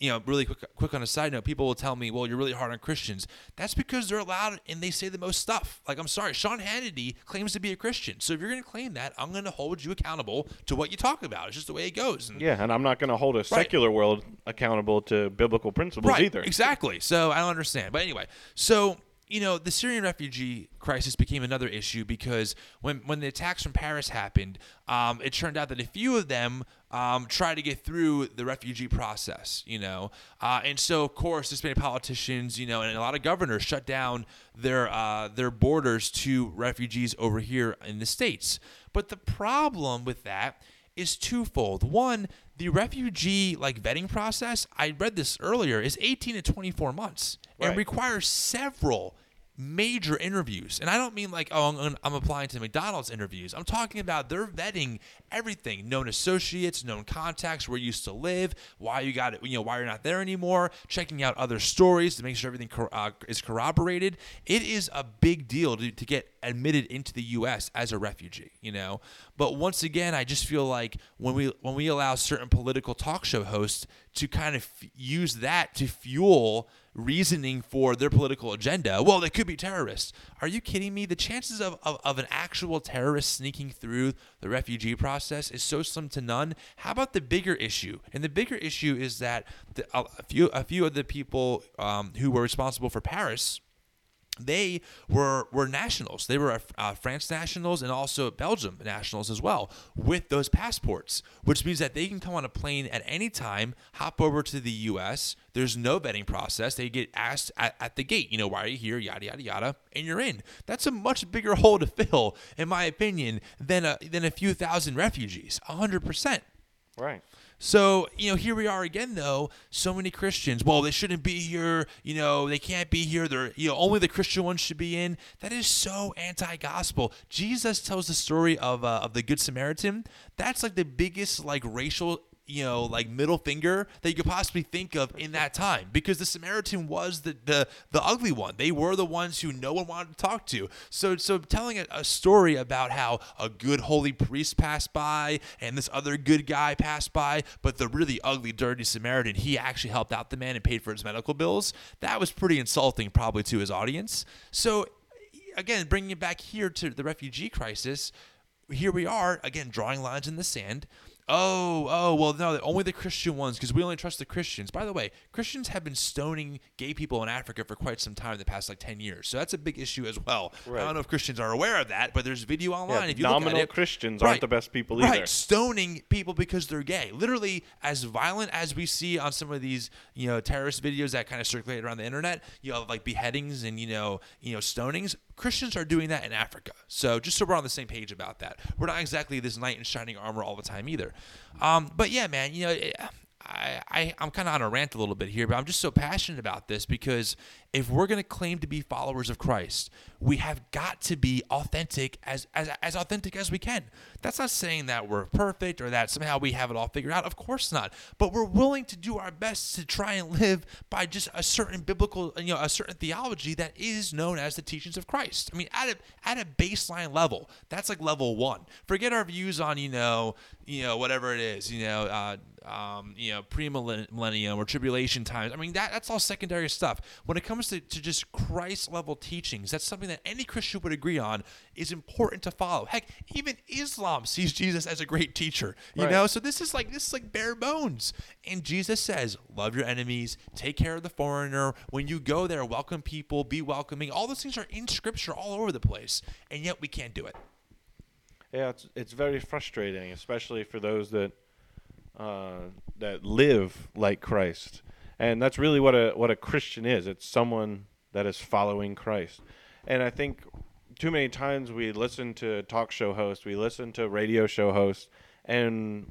You know, really quick, quick on a side note, people will tell me, "Well, you're really hard on Christians." That's because they're loud and they say the most stuff. Like, I'm sorry, Sean Hannity claims to be a Christian, so if you're going to claim that, I'm going to hold you accountable to what you talk about. It's just the way it goes. And Yeah, and I'm not going to hold a secular world accountable to biblical principles right, either. Exactly. So I don't understand. But anyway, so you know, the Syrian refugee crisis became another issue because when when the attacks from Paris happened, um, it turned out that a few of them um, tried to get through the refugee process, you know, uh, and so of course, made politicians, you know, and a lot of governors shut down their uh, their borders to refugees over here in the states. But the problem with that is twofold. One, the refugee like vetting process, I read this earlier, is 18 to 24 months and requires several major interviews. And I don't mean like, oh, I'm, I'm applying to McDonald's interviews. I'm talking about they're vetting everything known associates, known contacts, where you used to live, why you got it, you know, why you're not there anymore, checking out other stories to make sure everything cor- uh, is corroborated. It is a big deal to, to get admitted into the U.S. as a refugee, you know. But once again, I just feel like when we when we allow certain political talk show hosts to kind of f- use that to fuel reasoning for their political agenda. Well, they could be terrorists. Are you kidding me? The chances of, of, of an actual terrorist sneaking through the refugee process is so slim to none. How about the bigger issue? And the bigger issue is that the, a few a few of the people um, who were responsible for Paris they were were nationals. They were uh, France nationals and also Belgium nationals as well with those passports, which means that they can come on a plane at any time, hop over to the U.S. There's no vetting process. They get asked at, at the gate, you know, why are you here? Yada yada yada, and you're in. That's a much bigger hole to fill, in my opinion, than a than a few thousand refugees. hundred percent. Right. So, you know, here we are again, though. So many Christians, well, they shouldn't be here. You know, they can't be here. They're, you know, only the Christian ones should be in. That is so anti gospel. Jesus tells the story of, uh, of the Good Samaritan. That's like the biggest, like, racial you know, like middle finger that you could possibly think of in that time because the Samaritan was the, the the ugly one. They were the ones who no one wanted to talk to. So so telling a, a story about how a good holy priest passed by and this other good guy passed by, but the really ugly, dirty Samaritan, he actually helped out the man and paid for his medical bills. That was pretty insulting, probably to his audience. So again, bringing it back here to the refugee crisis, here we are again drawing lines in the sand. Oh, oh, well, no, only the Christian ones because we only trust the Christians. By the way, Christians have been stoning gay people in Africa for quite some time in the past like 10 years. So that's a big issue as well. I don't know if Christians are aware of that, but there's video online. Yeah, if you look at nominal it, Christians Right. aren't the best people either. Right, stoning people because they're gay. Literally, as violent as we see on some of these, you know, terrorist videos that kind of circulate around the internet. You have like beheadings and you know, you know, stonings. Christians are doing that in Africa. So just so we're on the same page about that, we're not exactly this knight in shining armor all the time either. Um, but yeah, man, you know. I, I, I'm kind of on a rant a little bit here, but I'm just so passionate about this because if we're going to claim to be followers of Christ, we have got to be authentic as, as, as authentic as we can. That's not saying that we're perfect or that somehow we have it all figured out. Of course not. But we're willing to do our best to try and live by just a certain biblical, you know, a certain theology that is known as the teachings of Christ. I mean, at a, at a baseline level, that's like level one. Forget our views on, you know, you know, whatever it is, you know, uh, um, you know, pre-millennium or tribulation times. I mean, that that's all secondary stuff. When it comes to, to just Christ level teachings, that's something that any Christian would agree on is important to follow. Heck, even Islam sees Jesus as a great teacher. You Right. know, so this is like this is like bare bones. And Jesus says, "Love your enemies, take care of the foreigner. When you go there, welcome people, be welcoming." All those things are in Scripture all over the place, and yet we can't do it. Yeah, it's it's very frustrating, especially for those that uh, that live like Christ, and that's really what a what a Christian is. It's someone that is following Christ, and I think too many times we listen to talk show hosts, we listen to radio show hosts, and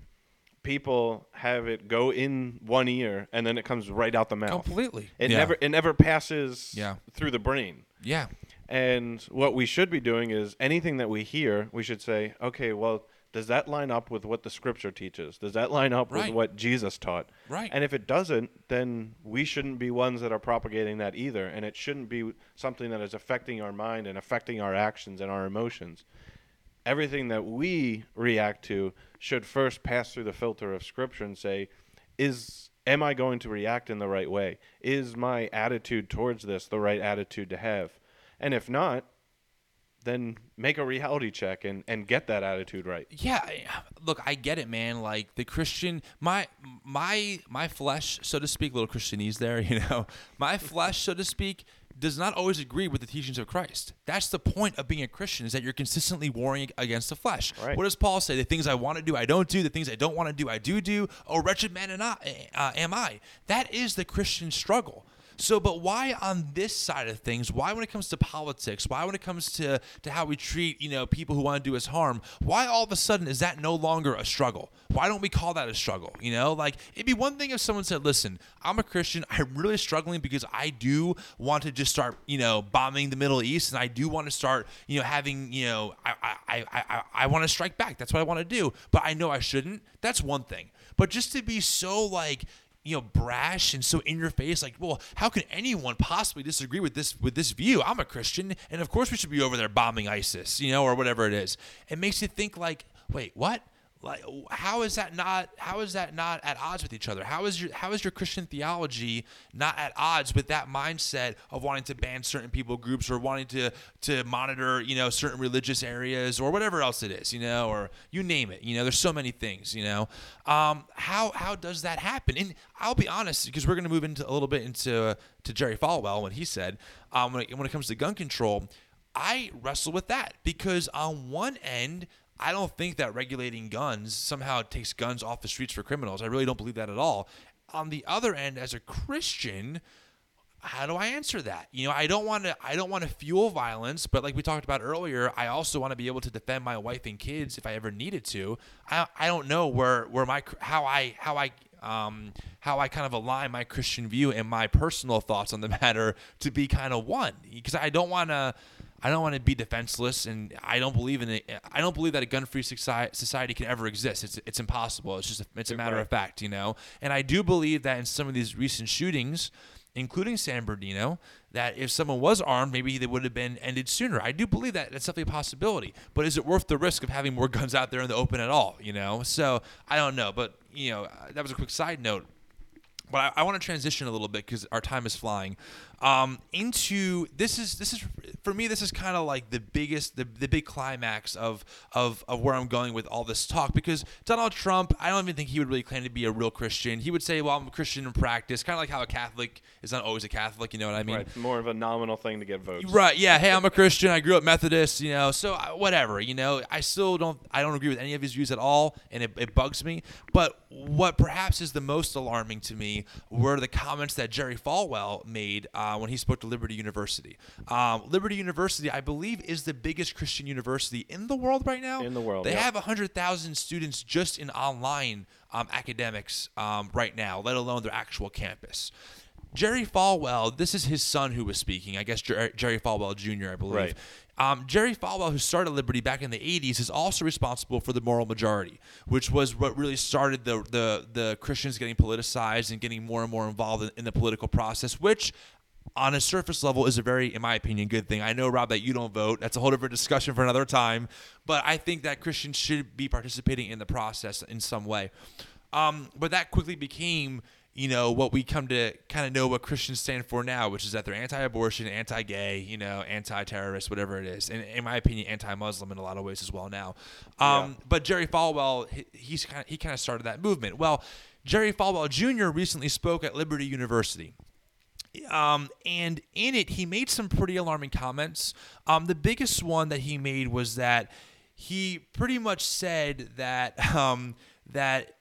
people have it go in one ear and then it comes right out the mouth. Completely. It Yeah. never it never passes Yeah. through the brain. Yeah. And what we should be doing is anything that we hear, we should say, okay, well, does that line up with what the scripture teaches? Does that line up Right. with what Jesus taught? Right. And if it doesn't, then we shouldn't be ones that are propagating that either. And it shouldn't be something that is affecting our mind and affecting our actions and our emotions. Everything that we react to should first pass through the filter of scripture and say, is am I going to react in the right way? Is my attitude towards this the right attitude to have? And if not, then make a reality check and, and get that attitude right. Yeah, look, I get it, man. Like the Christian, my my my flesh, so to speak, little Christianese there. You know, my flesh, so to speak, does not always agree with the teachings of Christ. That's the point of being a Christian is that you're consistently warring against the flesh. Right. What does Paul say? The things I want to do, I don't do. The things I don't want to do, I do do. Oh, wretched man and I, uh, am I. That is the Christian struggle. So, but why on this side of things? Why when it comes to politics? Why when it comes to to how we treat you know people who want to do us harm? Why all of a sudden is that no longer a struggle? Why don't we call that a struggle? You know, like it'd be one thing if someone said, "Listen, I'm a Christian. I'm really struggling because I do want to just start you know bombing the Middle East, and I do want to start you know having you know I I I I, I want to strike back. That's what I want to do, but I know I shouldn't. That's one thing. But just to be so like you know brash and so in your face like well how can anyone possibly disagree with this with this view? I'm a christian and of course we should be over there bombing isis you know or whatever it is. It makes you think like wait what like how is that not how is that not at odds with each other? How is your how is your christian theology not at odds with that mindset of wanting to ban certain people groups or wanting to to monitor you know certain religious areas or whatever else it is you know or you name it you know there's so many things you know? Um, how how does that happen? And i'll be honest because we're going to move into a little bit into uh, to jerry falwell when he said um, when, it, when it comes to gun control I wrestle with that because on one end, I don't think that regulating guns somehow takes guns off the streets for criminals. I really don't believe that at all. On the other end, as a Christian, how do I answer that? You know, I don't want to I don't want to fuel violence, but like we talked about earlier, I also want to be able to defend my wife and kids if I ever needed to. I, I don't know where where my how I how I um, how I kind of align my Christian view and my personal thoughts on the matter to be kind of one because I don't want to I don't want to be defenseless, and I don't believe in it. I don't believe that a gun-free society can ever exist. It's it's impossible. It's just a, it's a matter of fact, you know. And I do believe that in some of these recent shootings, including San Bernardino, that if someone was armed, maybe they would have been ended sooner. I do believe that. That's definitely a possibility. But is it worth the risk of having more guns out there in the open at all? You know. So I don't know. But you know, that was a quick side note. But I, I want to transition a little bit because our time is flying. Um, into this is this is for me this is kind of like the biggest the, the big climax of, of of where I'm going with all this talk because Donald Trump I don't even think he would really claim to be a real Christian. He would say well I'm a Christian in practice kind of like how a Catholic is not always a Catholic you know what I mean? Right more of a nominal thing to get votes. Right yeah hey I'm a Christian I grew up Methodist you know so uh, whatever you know? I still don't I don't agree with any of his views at all and it, it bugs me but what perhaps is the most alarming to me were the comments that Jerry Falwell made. Uh, when he spoke to Liberty University. Um, Liberty University, I believe, is the biggest Christian university in the world right now. In the world, they yeah. have hundred thousand students just in online um, academics um, right now, let alone their actual campus. Jerry Falwell, this is his son who was speaking. I guess Jer- Jerry Falwell Jr., I believe. Right. Um, Jerry Falwell, who started Liberty back in the 80s, is also responsible for the moral majority, which was what really started the, the, the Christians getting politicized and getting more and more involved in, in the political process, which on a surface level is a very, in my opinion, good thing. I know, Rob, that you don't vote. That's a whole different discussion for another time. But I think that Christians should be participating in the process in some way. Um, but that quickly became, you know, what we come to kind of know what Christians stand for now, which is that they're anti-abortion, anti-gay, you know, anti-terrorist, whatever it is, and in my opinion, anti-Muslim in a lot of ways as well now. Um, yeah. But Jerry Falwell, he, he's kind of, he kind of started that movement. Well, Jerry Falwell Jr. recently spoke at Liberty University. Um, and in it, he made some pretty alarming comments. Um, the biggest one that he made was that he pretty much said that um, that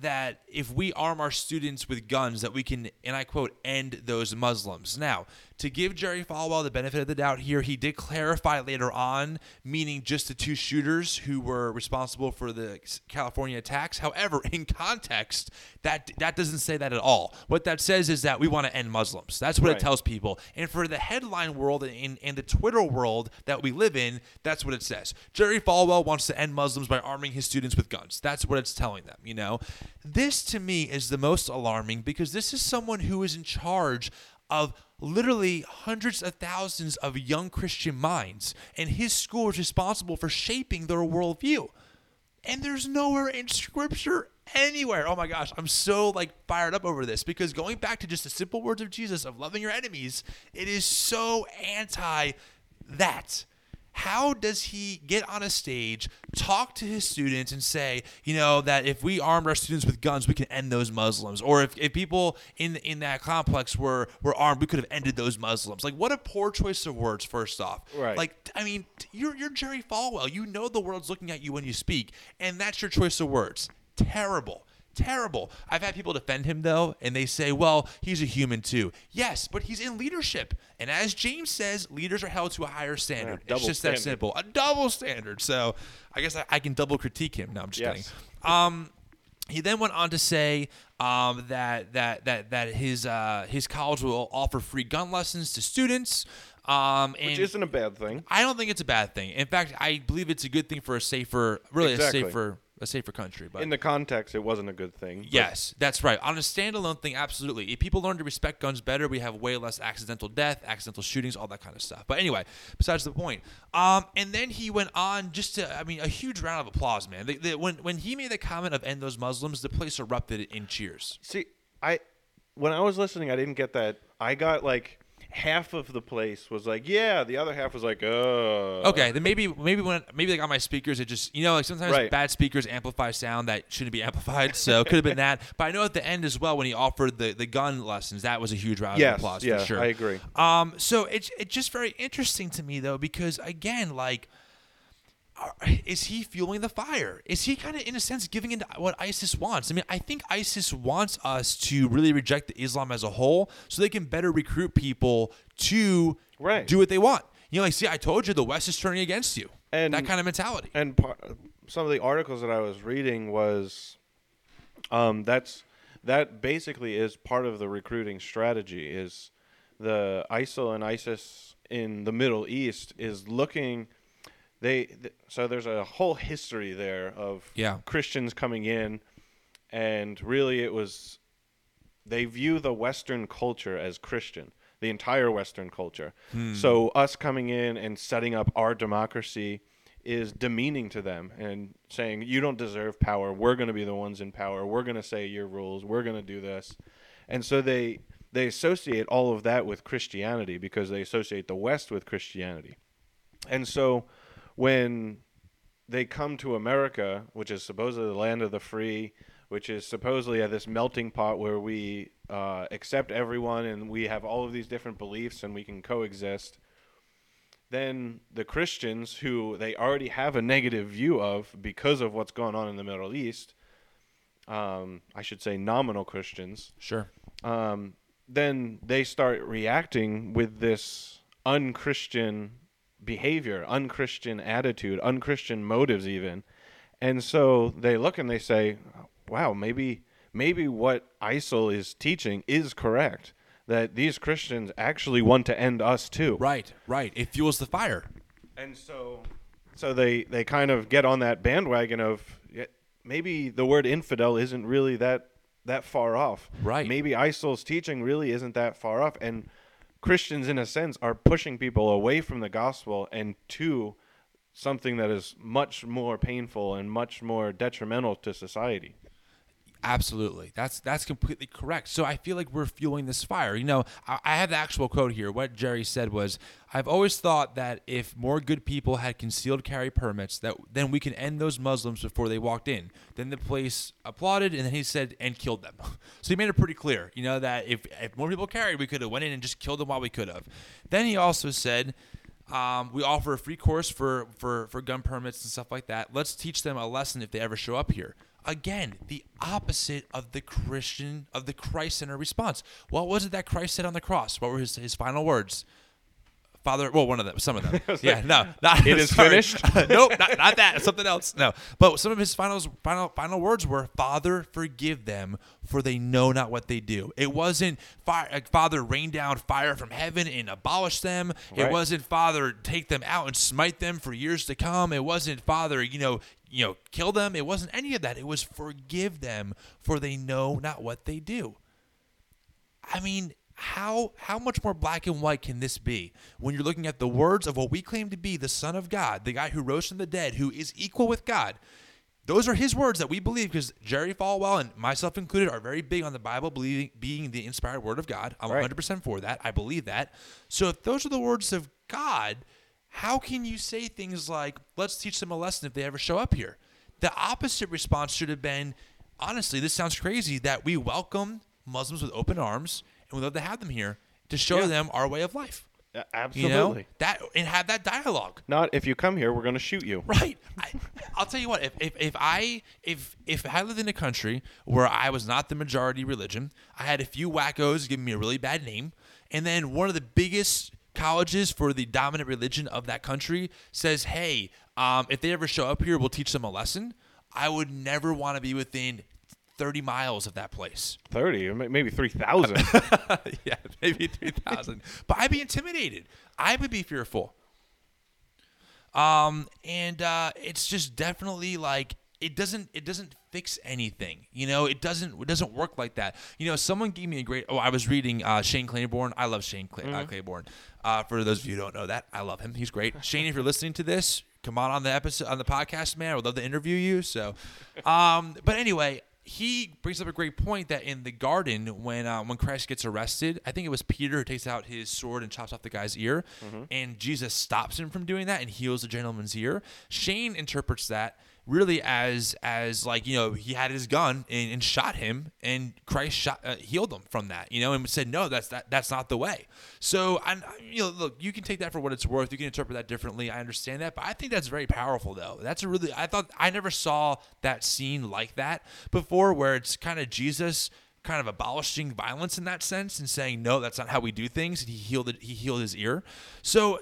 that if we arm our students with guns, that we can, and I quote, end those Muslims. Now, to give Jerry Falwell the benefit of the doubt here, he did clarify later on, meaning just the two shooters who were responsible for the California attacks. However, in context, that that doesn't say that at all. What that says is that we want to end Muslims. That's what right. it tells people. And for the headline world and, and the Twitter world that we live in, that's what it says. Jerry Falwell wants to end Muslims by arming his students with guns. That's what it's telling them, you know? This to me is the most alarming because this is someone who is in charge of literally hundreds of thousands of young Christian minds, and his school is responsible for shaping their worldview. And there's nowhere in scripture anywhere. Oh my gosh, I'm so like fired up over this because going back to just the simple words of Jesus of loving your enemies, it is so anti that. How does he get on a stage, talk to his students, and say, you know, that if we armed our students with guns, we can end those Muslims, or if, if people in in that complex were were armed, we could have ended those Muslims. Like, what a poor choice of words. First off, Right. Like, I mean, you're you're Jerry Falwell. You know the world's looking at you when you speak, and that's your choice of words. Terrible. Terrible. I've had people defend him though, and they say, well, he's a human too. Yes, but he's in leadership. And as James says, leaders are held to a higher standard. double it's just that simple. A double standard. So I guess I, I can double critique him. No, I'm just Yes. kidding. Um, he then went on to say um, that that that that his uh, his college will offer free gun lessons to students. Um, and Which isn't a bad thing. I don't think it's a bad thing. In fact, I believe it's a good thing for a safer, really Exactly. a safer, a safer country. But In the context, it wasn't a good thing. yes, that's right. On a standalone thing, absolutely. If people learn to respect guns better, we have way less accidental death, accidental shootings, all that kind of stuff. But anyway, besides the point. Um, and then he went on just to, I mean, a huge round of applause, man. The, the, when when he made the comment of end those Muslims, the place erupted in cheers. See, I when I was listening, I didn't get that. I got like half of the place was like, yeah. The other half was like, oh. Okay, then maybe maybe when maybe like on my speakers, it just you know like sometimes Right. bad speakers amplify sound that shouldn't be amplified, so it could have been that. But I know at the end as well when he offered the, the gun lessons, that was a huge round Yes, of applause yeah, for sure. I agree. Um, so it's it's just very interesting to me though because again, like, is he fueling the fire? Is he kind of in a sense giving into what ISIS wants? I mean, I think ISIS wants us to really reject the Islam as a whole, so they can better recruit people to Right. do what they want. You know, like, see, I told you the West is turning against you. And- that kind of mentality. and par- some of the articles that I was reading was um, that's that basically is part of the recruiting strategy is the ISIL and ISIS in the Middle East is looking they th- so there's a whole history there of Yeah. Christians coming in and really it was they view the Western culture as Christian, the entire Western culture. Hmm. So us coming in and setting up our democracy is demeaning to them and saying you don't deserve power. We're going to be the ones in power. We're going to say your rules. We're going to do this. And so they they associate all of that with Christianity because they associate the West with Christianity. And so when they come to America, which is supposedly the land of the free, which is supposedly at this melting pot where we uh, accept everyone and we have all of these different beliefs and we can coexist. Then the Christians, who they already have a negative view of because of what's going on in the Middle East, um, I should say nominal Christians, Sure. um, then they start reacting with this unchristian behavior, unchristian attitude, unchristian motives, even. And so they look and they say, "Wow, maybe maybe what ISIL is teaching is correct. That these Christians actually want to end us too." Right, right. It fuels the fire. And so, so they they kind of get on that bandwagon of maybe the word infidel isn't really that that far off. Right. Maybe ISIL's teaching really isn't that far off, and Christians, in a sense, are pushing people away from the gospel and to something that is much more painful and much more detrimental to society. Absolutely. That's that's completely correct. So I feel like we're fueling this fire. You know, I, I have the actual quote here. What Jerry said was, "I've always thought that if more good people had concealed carry permits, that then we can end those Muslims before they walked in." Then the police applauded, and then he said, "And killed them." So he made it pretty clear, you know, that if if more people carried, we could have went in and just killed them while we could have. Then he also said. Um, we offer a free course for, for, for gun permits and stuff like that. Let's teach them a lesson if they ever show up here. Again, the opposite of the Christian, of the Christ centered response. What was it that Christ said on the cross? What were his, his final words? Father, well, one of them, some of them. yeah, no, not It is finished? nope, not, not that. Something else. No, but some of his final, final, final words were, "Father, forgive them, for they know not what they do." It wasn't, fire, like, "Father, rain down fire from heaven and abolish them." It wasn't, "Father, take them out and smite them for years to come." It wasn't, "Father, you know, you know, kill them." It wasn't any of that. It was, "Forgive them, for they know not what they do." I mean, how how much more black and white can this be when you're looking at the words of what we claim to be the Son of God, the guy who rose from the dead, who is equal with God? Those are his words that we believe because Jerry Falwell and myself included are very big on the Bible believing being the inspired word of God. I'm Right. 100% for that. I believe that. So if those are the words of God, how can you say things like, let's teach them a lesson if they ever show up here? The opposite response should have been, honestly, this sounds crazy that we welcome Muslims with open arms and we love to have them here to show Yeah. them our way of life. A- You Absolutely. know that and have that dialogue. Not if you come here, we're going to shoot you. Right. I, I'll tell you what. If, if if I if if I lived in a country where I was not the majority religion, I had a few wackos giving me a really bad name, and then one of the biggest colleges for the dominant religion of that country says, "Hey, um, if they ever show up here, we'll teach them a lesson." I would never want to be within. 30 miles of that place. 30, maybe 3,000. yeah, maybe 3,000. but I'd be intimidated. I would be fearful. Um, and uh, it's just definitely like it doesn't it doesn't fix anything. You know, it doesn't it doesn't work like that. You know, someone gave me a great. Oh, I was reading uh, Shane Claiborne. I love Shane Cla- uh, Claiborne. Uh, for those of you who don't know that, I love him. He's great. Shane, if you're listening to this, come on on the episode on the podcast, man. I would love to interview you. So, um, but anyway. He brings up a great point that in the garden, when uh, when Christ gets arrested, I think it was Peter who takes out his sword and chops off the guy's ear, and Jesus stops him from doing that and heals the gentleman's ear. Shane interprets that really as as like you know he had his gun and, and shot him and christ shot uh, healed him from that you know and said no that's that that's not the way. So i you know look you can take that for what it's worth. You can interpret that differently. I understand that but i think that's very powerful though. That's a really i thought i never saw that scene like that before where it's kind of jesus kind of abolishing violence in that sense and saying no that's not how we do things. And he healed it he healed his ear. So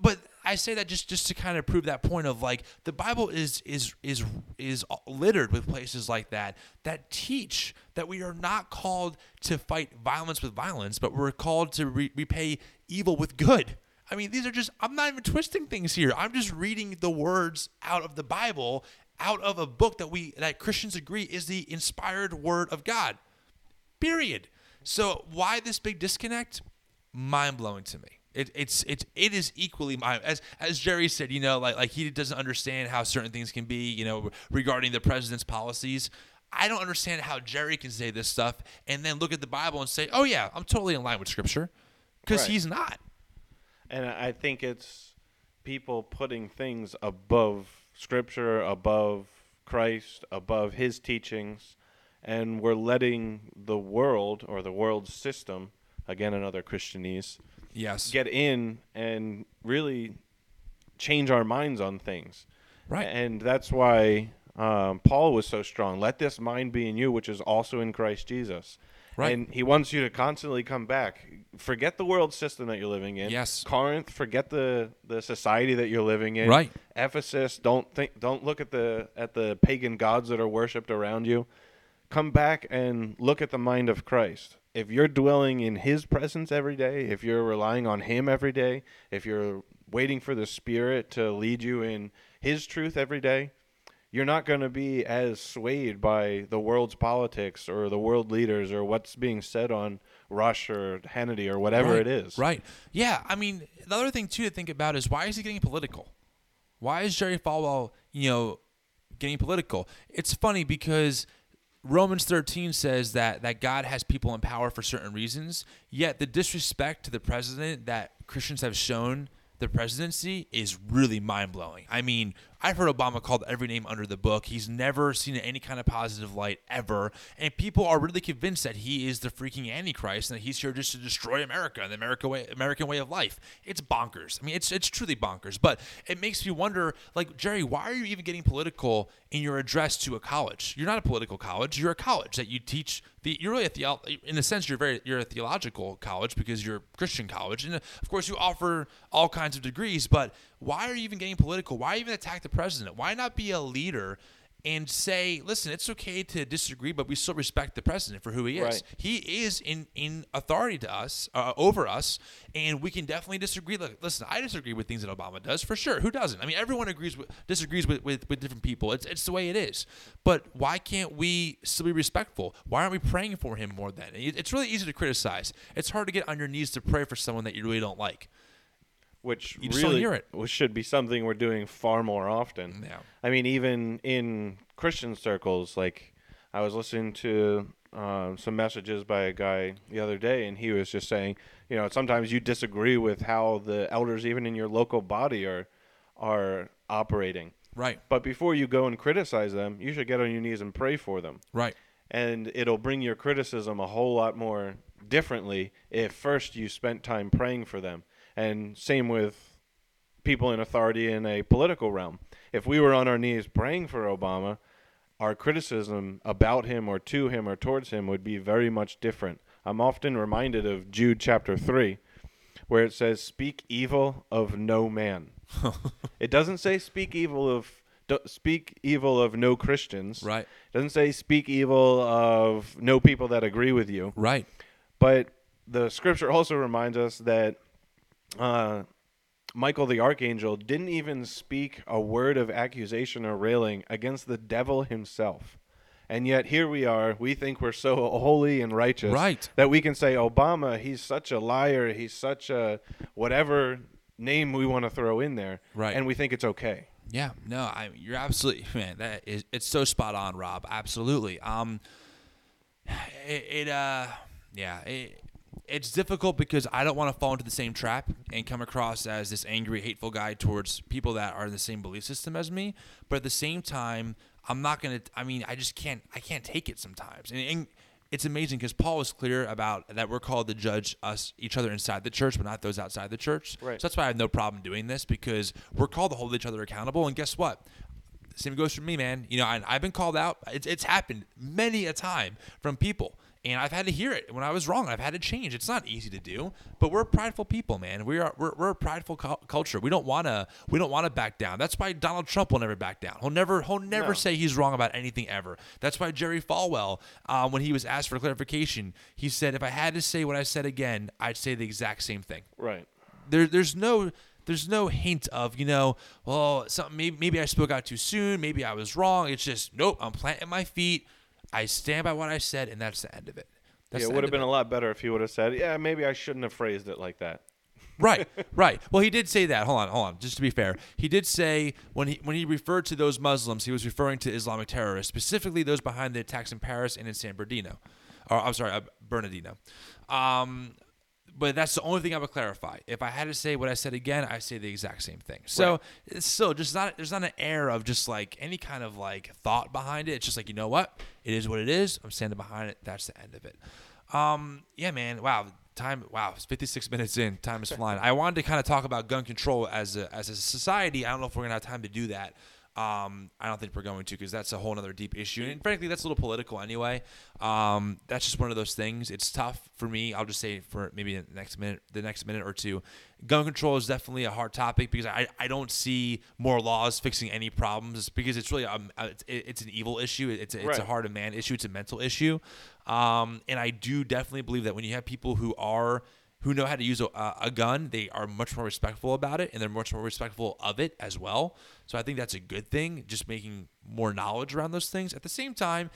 but I say that just just to kind of prove that point of like the Bible is is is is littered with places like that that teach that we are not called to fight violence with violence, but we're called to re- repay evil with good. I mean, these are just I'm not even twisting things here. I'm just reading the words out of the Bible, out of a book that we that Christians agree is the inspired word of God. Period. So why this big disconnect? Mind blowing to me. It, it's it's it is equally my as as Jerry said, you know, like like he doesn't understand how certain things can be, you know, regarding the president's policies. I don't understand how Jerry can say this stuff and then look at the Bible and say, "Oh yeah, I'm totally in line with Scripture," because Right. he's not. And I think it's people putting things above Scripture, above Christ, above His teachings, and we're letting the world or the world system, again another Christianese, Yes. get in and really change our minds on things. Right. And that's why um, Paul was so strong. Let this mind be in you, which is also in Christ Jesus. Right. And he wants you to constantly come back. Forget the world system that you're living in. Yes. Corinth, forget the, the society that you're living in. Right. Ephesus, don't think don't look at the at the pagan gods that are worshipped around you. Come back and look at the mind of Christ. If you're dwelling in his presence every day, if you're relying on him every day, if you're waiting for the spirit to lead you in his truth every day, you're not going to be as swayed by the world's politics or the world leaders or what's being said on Rush or Hannity or whatever right. it is. Right. Yeah. I mean, the other thing too to think about is why is he getting political? Why is Jerry Falwell, you know, getting political? It's funny because Romans 13 says that that God has people in power for certain reasons, yet the disrespect to the president that Christians have shown the presidency is really mind blowing. I mean, I've heard Obama called every name under the book. He's never seen any kind of positive light ever. And people are really convinced that he is the freaking Antichrist and that he's here just to destroy America and the America way, American way of life. It's bonkers. I mean, it's it's truly bonkers. But it makes me wonder, like, Jerry, why are you even getting political in your address to a college? You're not a political college. You're a college that you teach the, you're really a theo- in a sense you're very you're a theological college because you're a Christian college and of course you offer all kinds of degrees but why are you even getting political? Why even attack the president? Why not be a leader and say listen it's okay to disagree but we still respect the president for who he is. Right. he is in in authority to us uh, over us and we can definitely disagree. Look, listen I disagree with things that Obama does for sure. Who doesn't? I mean everyone agrees with disagrees with with, with different people. It's it's the way it is. But why can't we still be respectful? Why aren't we praying for him more then? It's really easy to criticize. It's hard to get on your knees to pray for someone that you really don't like which You really hear it. which should be something we're doing far more often. Yeah. I mean, even in Christian circles, like I was listening to um, some messages by a guy the other day, and he was just saying, you know, sometimes you disagree with how the elders, even in your local body, are are operating. Right. But before you go and criticize them, you should get on your knees and pray for them. Right. And it'll bring your criticism a whole lot more differently if first you spent time praying for them. And same with people in authority in a political realm. If we were on our knees praying for Obama, our criticism about him or to him or towards him would be very much different. I'm often reminded of Jude chapter 3, where it says, Speak evil of no man. it doesn't say speak evil of speak evil of no Christians. Right. It doesn't say speak evil of no people that agree with you. Right. But the scripture also reminds us that uh, Michael the archangel didn't even speak a word of accusation or railing against the devil himself. And yet here we are. We think we're so holy and righteous Right. that we can say Obama, he's such a liar, he's such a whatever name we want to throw in there, Right. and we think it's okay. Yeah, no, I you're absolutely man. That is it's so spot on, Rob. Absolutely. Um, it, it uh, yeah, it, it's difficult because I don't want to fall into the same trap and come across as this angry, hateful guy towards people that are in the same belief system as me. But at the same time, I'm not gonna. I mean, I just can't. I can't take it sometimes. And, and it's amazing because Paul was clear about that we're called to judge us each other inside the church, but not those outside the church. Right. So that's why I have no problem doing this because we're called to hold each other accountable. And guess what? Same goes for me, man. You know, I, I've been called out. It's, it's happened many a time from people, and I've had to hear it when I was wrong. I've had to change. It's not easy to do, but we're prideful people, man. We are we're, we're a prideful cu- culture. We don't want to we don't want to back down. That's why Donald Trump will never back down. He'll never he'll never No. say he's wrong about anything ever. That's why Jerry Falwell, uh, when he was asked for clarification, he said, "If I had to say what I said again, I'd say the exact same thing." Right. there, there's no there's no hint of you know well something maybe, maybe i spoke out too soon maybe i was wrong it's just nope i'm planting my feet i stand by what i said and that's the end of it. That's yeah, it would have been of a lot better if he would have said, "Yeah, maybe I shouldn't have phrased it like that." right right. Well he did say that. Hold on hold on. Just to be fair he did say when he when he referred to those muslims he was referring to islamic terrorists specifically those behind the attacks in paris and in san bernardino. Or i'm sorry uh, bernardino. Um but that's the only thing I would clarify. If I had to say what I said again, I say the exact same thing. So Right. it's still just not there's not an air of just like any kind of like thought behind it. It's just like you know what, it is what it is. I'm standing behind it. That's the end of it. Um, yeah, man. Wow, time. Wow, it's 56 minutes in. Time is flying. I wanted to kind of talk about gun control as a as a society. I don't know if we're gonna have time to do that. Um, I don't think we're going to because that's a whole other deep issue, and frankly, that's a little political anyway. Um, that's just one of those things. It's tough for me. I'll just say for maybe the next minute, the next minute or two, gun control is definitely a hard topic because I, I don't see more laws fixing any problems because it's really um, it's, it's an evil issue. It's a, it's a Right. heart of man issue. It's a mental issue, um, and I do definitely believe that when you have people who are who know how to use a, a gun, they are much more respectful about it and they're much more respectful of it as well. So I think that's a good thing, just making more knowledge around those things. At the same time,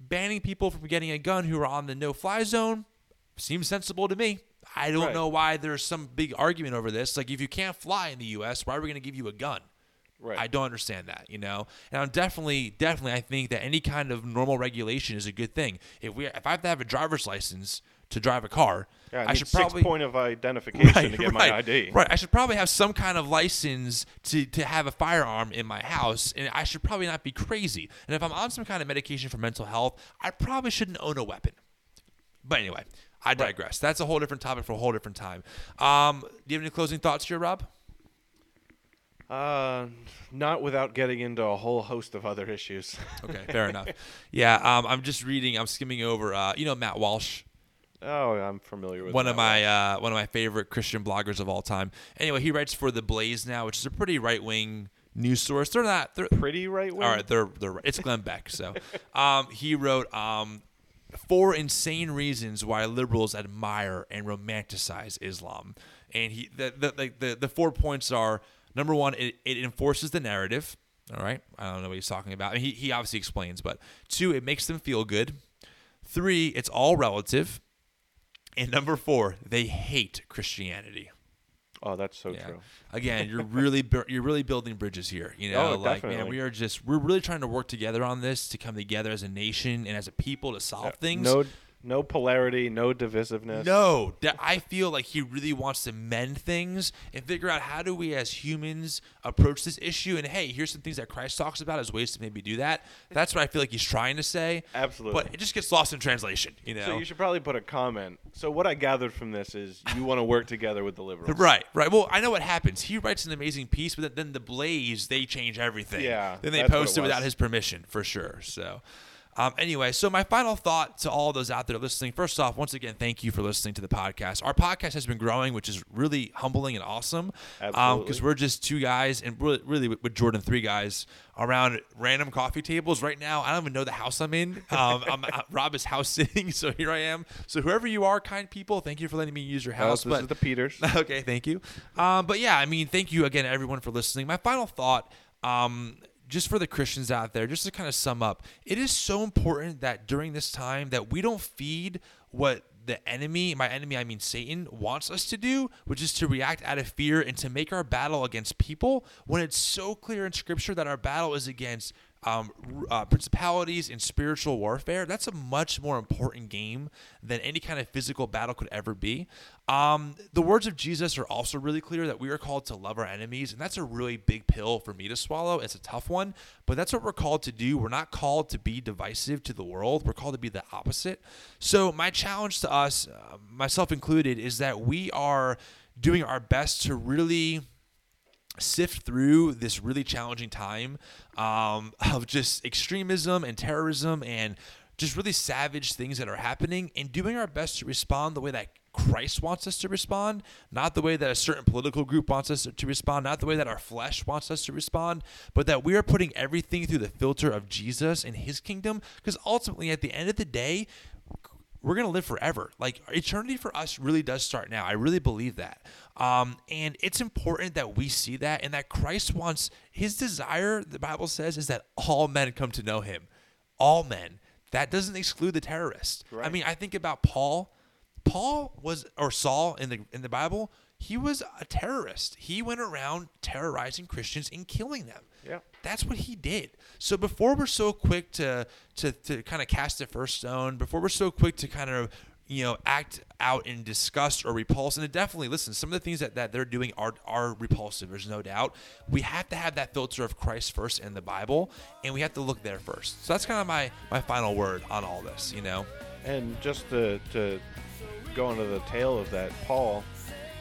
banning people from getting a gun who are on the no fly zone seems sensible to me. I don't Right. know why there's some big argument over this. Like, if you can't fly in the U.S., why are we going to give you a gun? Right. I don't understand that, you know. And I'm definitely, definitely, I think that any kind of normal regulation is a good thing. If we, if I have to have a driver's license to drive a car, Yeah, I, I should six probably point of identification to get my ID. Right. I should probably have some kind of license to, to have a firearm in my house, and I should probably not be crazy. And if I'm on some kind of medication for mental health, I probably shouldn't own a weapon. But anyway, I digress. That's a whole different topic for a whole different time. Um, do you have any closing thoughts here, Rob? Uh, not without getting into a whole host of other issues. Okay, fair enough. Yeah, um, I'm just reading. I'm skimming over. Uh, you know Matt Walsh, oh, I'm familiar with one of my uh, one of my favorite Christian bloggers of all time. Anyway, he writes for the Blaze now, which is a pretty right wing news source. They're not. They're, pretty right wing. All right, they're they're it's Glenn Beck. So, um, he wrote um, four insane reasons why liberals admire and romanticize Islam, and he the the the, the, the four points are number one, it, it enforces the narrative. All right, I don't know what he's talking about. he he obviously explains, but two, it makes them feel good. Three, it's all relative, and number four, they hate Christianity. Oh, that's so Yeah. true. Again, you're really bu- you're really building bridges here. You oh, know, Oh, like man, we are just we're really trying to work together on this to come together as a nation and as a people to solve uh, things. No, no polarity, no divisiveness. No, I feel like he really wants to mend things and figure out how do we as humans approach this issue. And hey, here's some things that Christ talks about as ways to maybe do that. That's what I feel like he's trying to say. Absolutely. But it just gets lost in translation, you know. So you should probably put a comment. So what I gathered from this is you want to work together with the liberals. Right, right. Well, I know what happens. He writes an amazing piece, but then the Blaze they change everything. Yeah, Then they post it it, without his permission, for sure. So, um, anyway, so my final thought to all those out there listening. First off, once again, thank you for listening to the podcast. Our podcast has been growing, which is really humbling and awesome. Because Absolutely. we're just two guys, and really, really with, Jordan, three guys around random coffee tables. Right now, I don't even know the house I'm in. Um, I'm Rob is house sitting, so here I am. So whoever you are, kind people, thank you for letting me use your Oh, house. this but is the Peters. okay, thank you. Um, but yeah, I mean, thank you again, everyone, for listening. My final thought, um, just for the Christians out there, just to kind of sum up, it is so important that during this time that we don't feed what the enemy, my enemy, I mean Satan, wants us to do, which is to react out of fear and to make our battle against people when it's so clear in Scripture that our battle is against um, uh, principalities and spiritual warfare. That's a much more important game than any kind of physical battle could ever be. Um, the words of Jesus are also really clear that we are called to love our enemies, and that's a really big pill for me to swallow. It's a tough one, but that's what we're called to do. We're not called to be divisive to the world, we're called to be the opposite. So, my challenge to us, uh, myself included, is that we are doing our best to really sift through this really challenging time um, of just extremism and terrorism and just really savage things that are happening and doing our best to respond the way that Christ wants us to respond, not the way that a certain political group wants us to respond, not the way that our flesh wants us to respond, but that we are putting everything through the filter of Jesus and his kingdom. Because ultimately, at the end of the day, we're gonna live forever. Like eternity for us really does start now. I really believe that. Um, and it's important that we see that and that Christ wants his desire, the Bible says, is that all men come to know him. All men. That doesn't exclude the terrorist. I mean, I think about Paul. Paul was or Saul in the in the Bible, he was a terrorist. He went around terrorizing Christians and killing them. Yeah. That's what he did. So before we're so quick to to to kind of cast the first stone, before we're so quick to kind of you know act out in disgust or repulse, and it definitely listen, some of the things that, that they're doing are are repulsive. There's no doubt. We have to have that filter of Christ first in the Bible, and we have to look there first. So that's kind of my my final word on all this. You know. And just to, to go into the tail of that, Paul,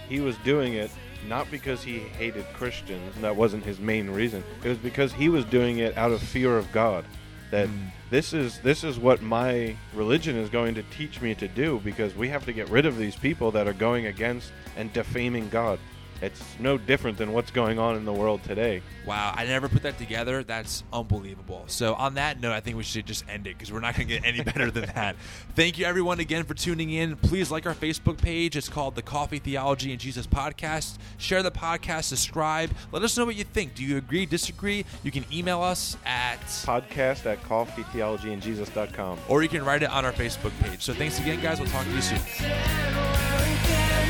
he was doing it not because he hated Christians. That wasn't his main reason. It was because he was doing it out of fear of God. That hmm. this is this is what my religion is going to teach me to do because we have to get rid of these people that are going against and defaming God. It's no different than what's going on in the world today. Wow, I never put that together. That's unbelievable. So, on that note, I think we should just end it because we're not going to get any better than that. Thank you, everyone, again for tuning in. Please like our Facebook page. It's called the Coffee Theology and Jesus Podcast. Share the podcast, subscribe. Let us know what you think. Do you agree, disagree? You can email us at, Podcast at coffeetheologyandjesus.com. or you can write it on our Facebook page. So, thanks again, guys. We'll talk to you soon.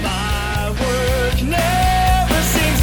My work never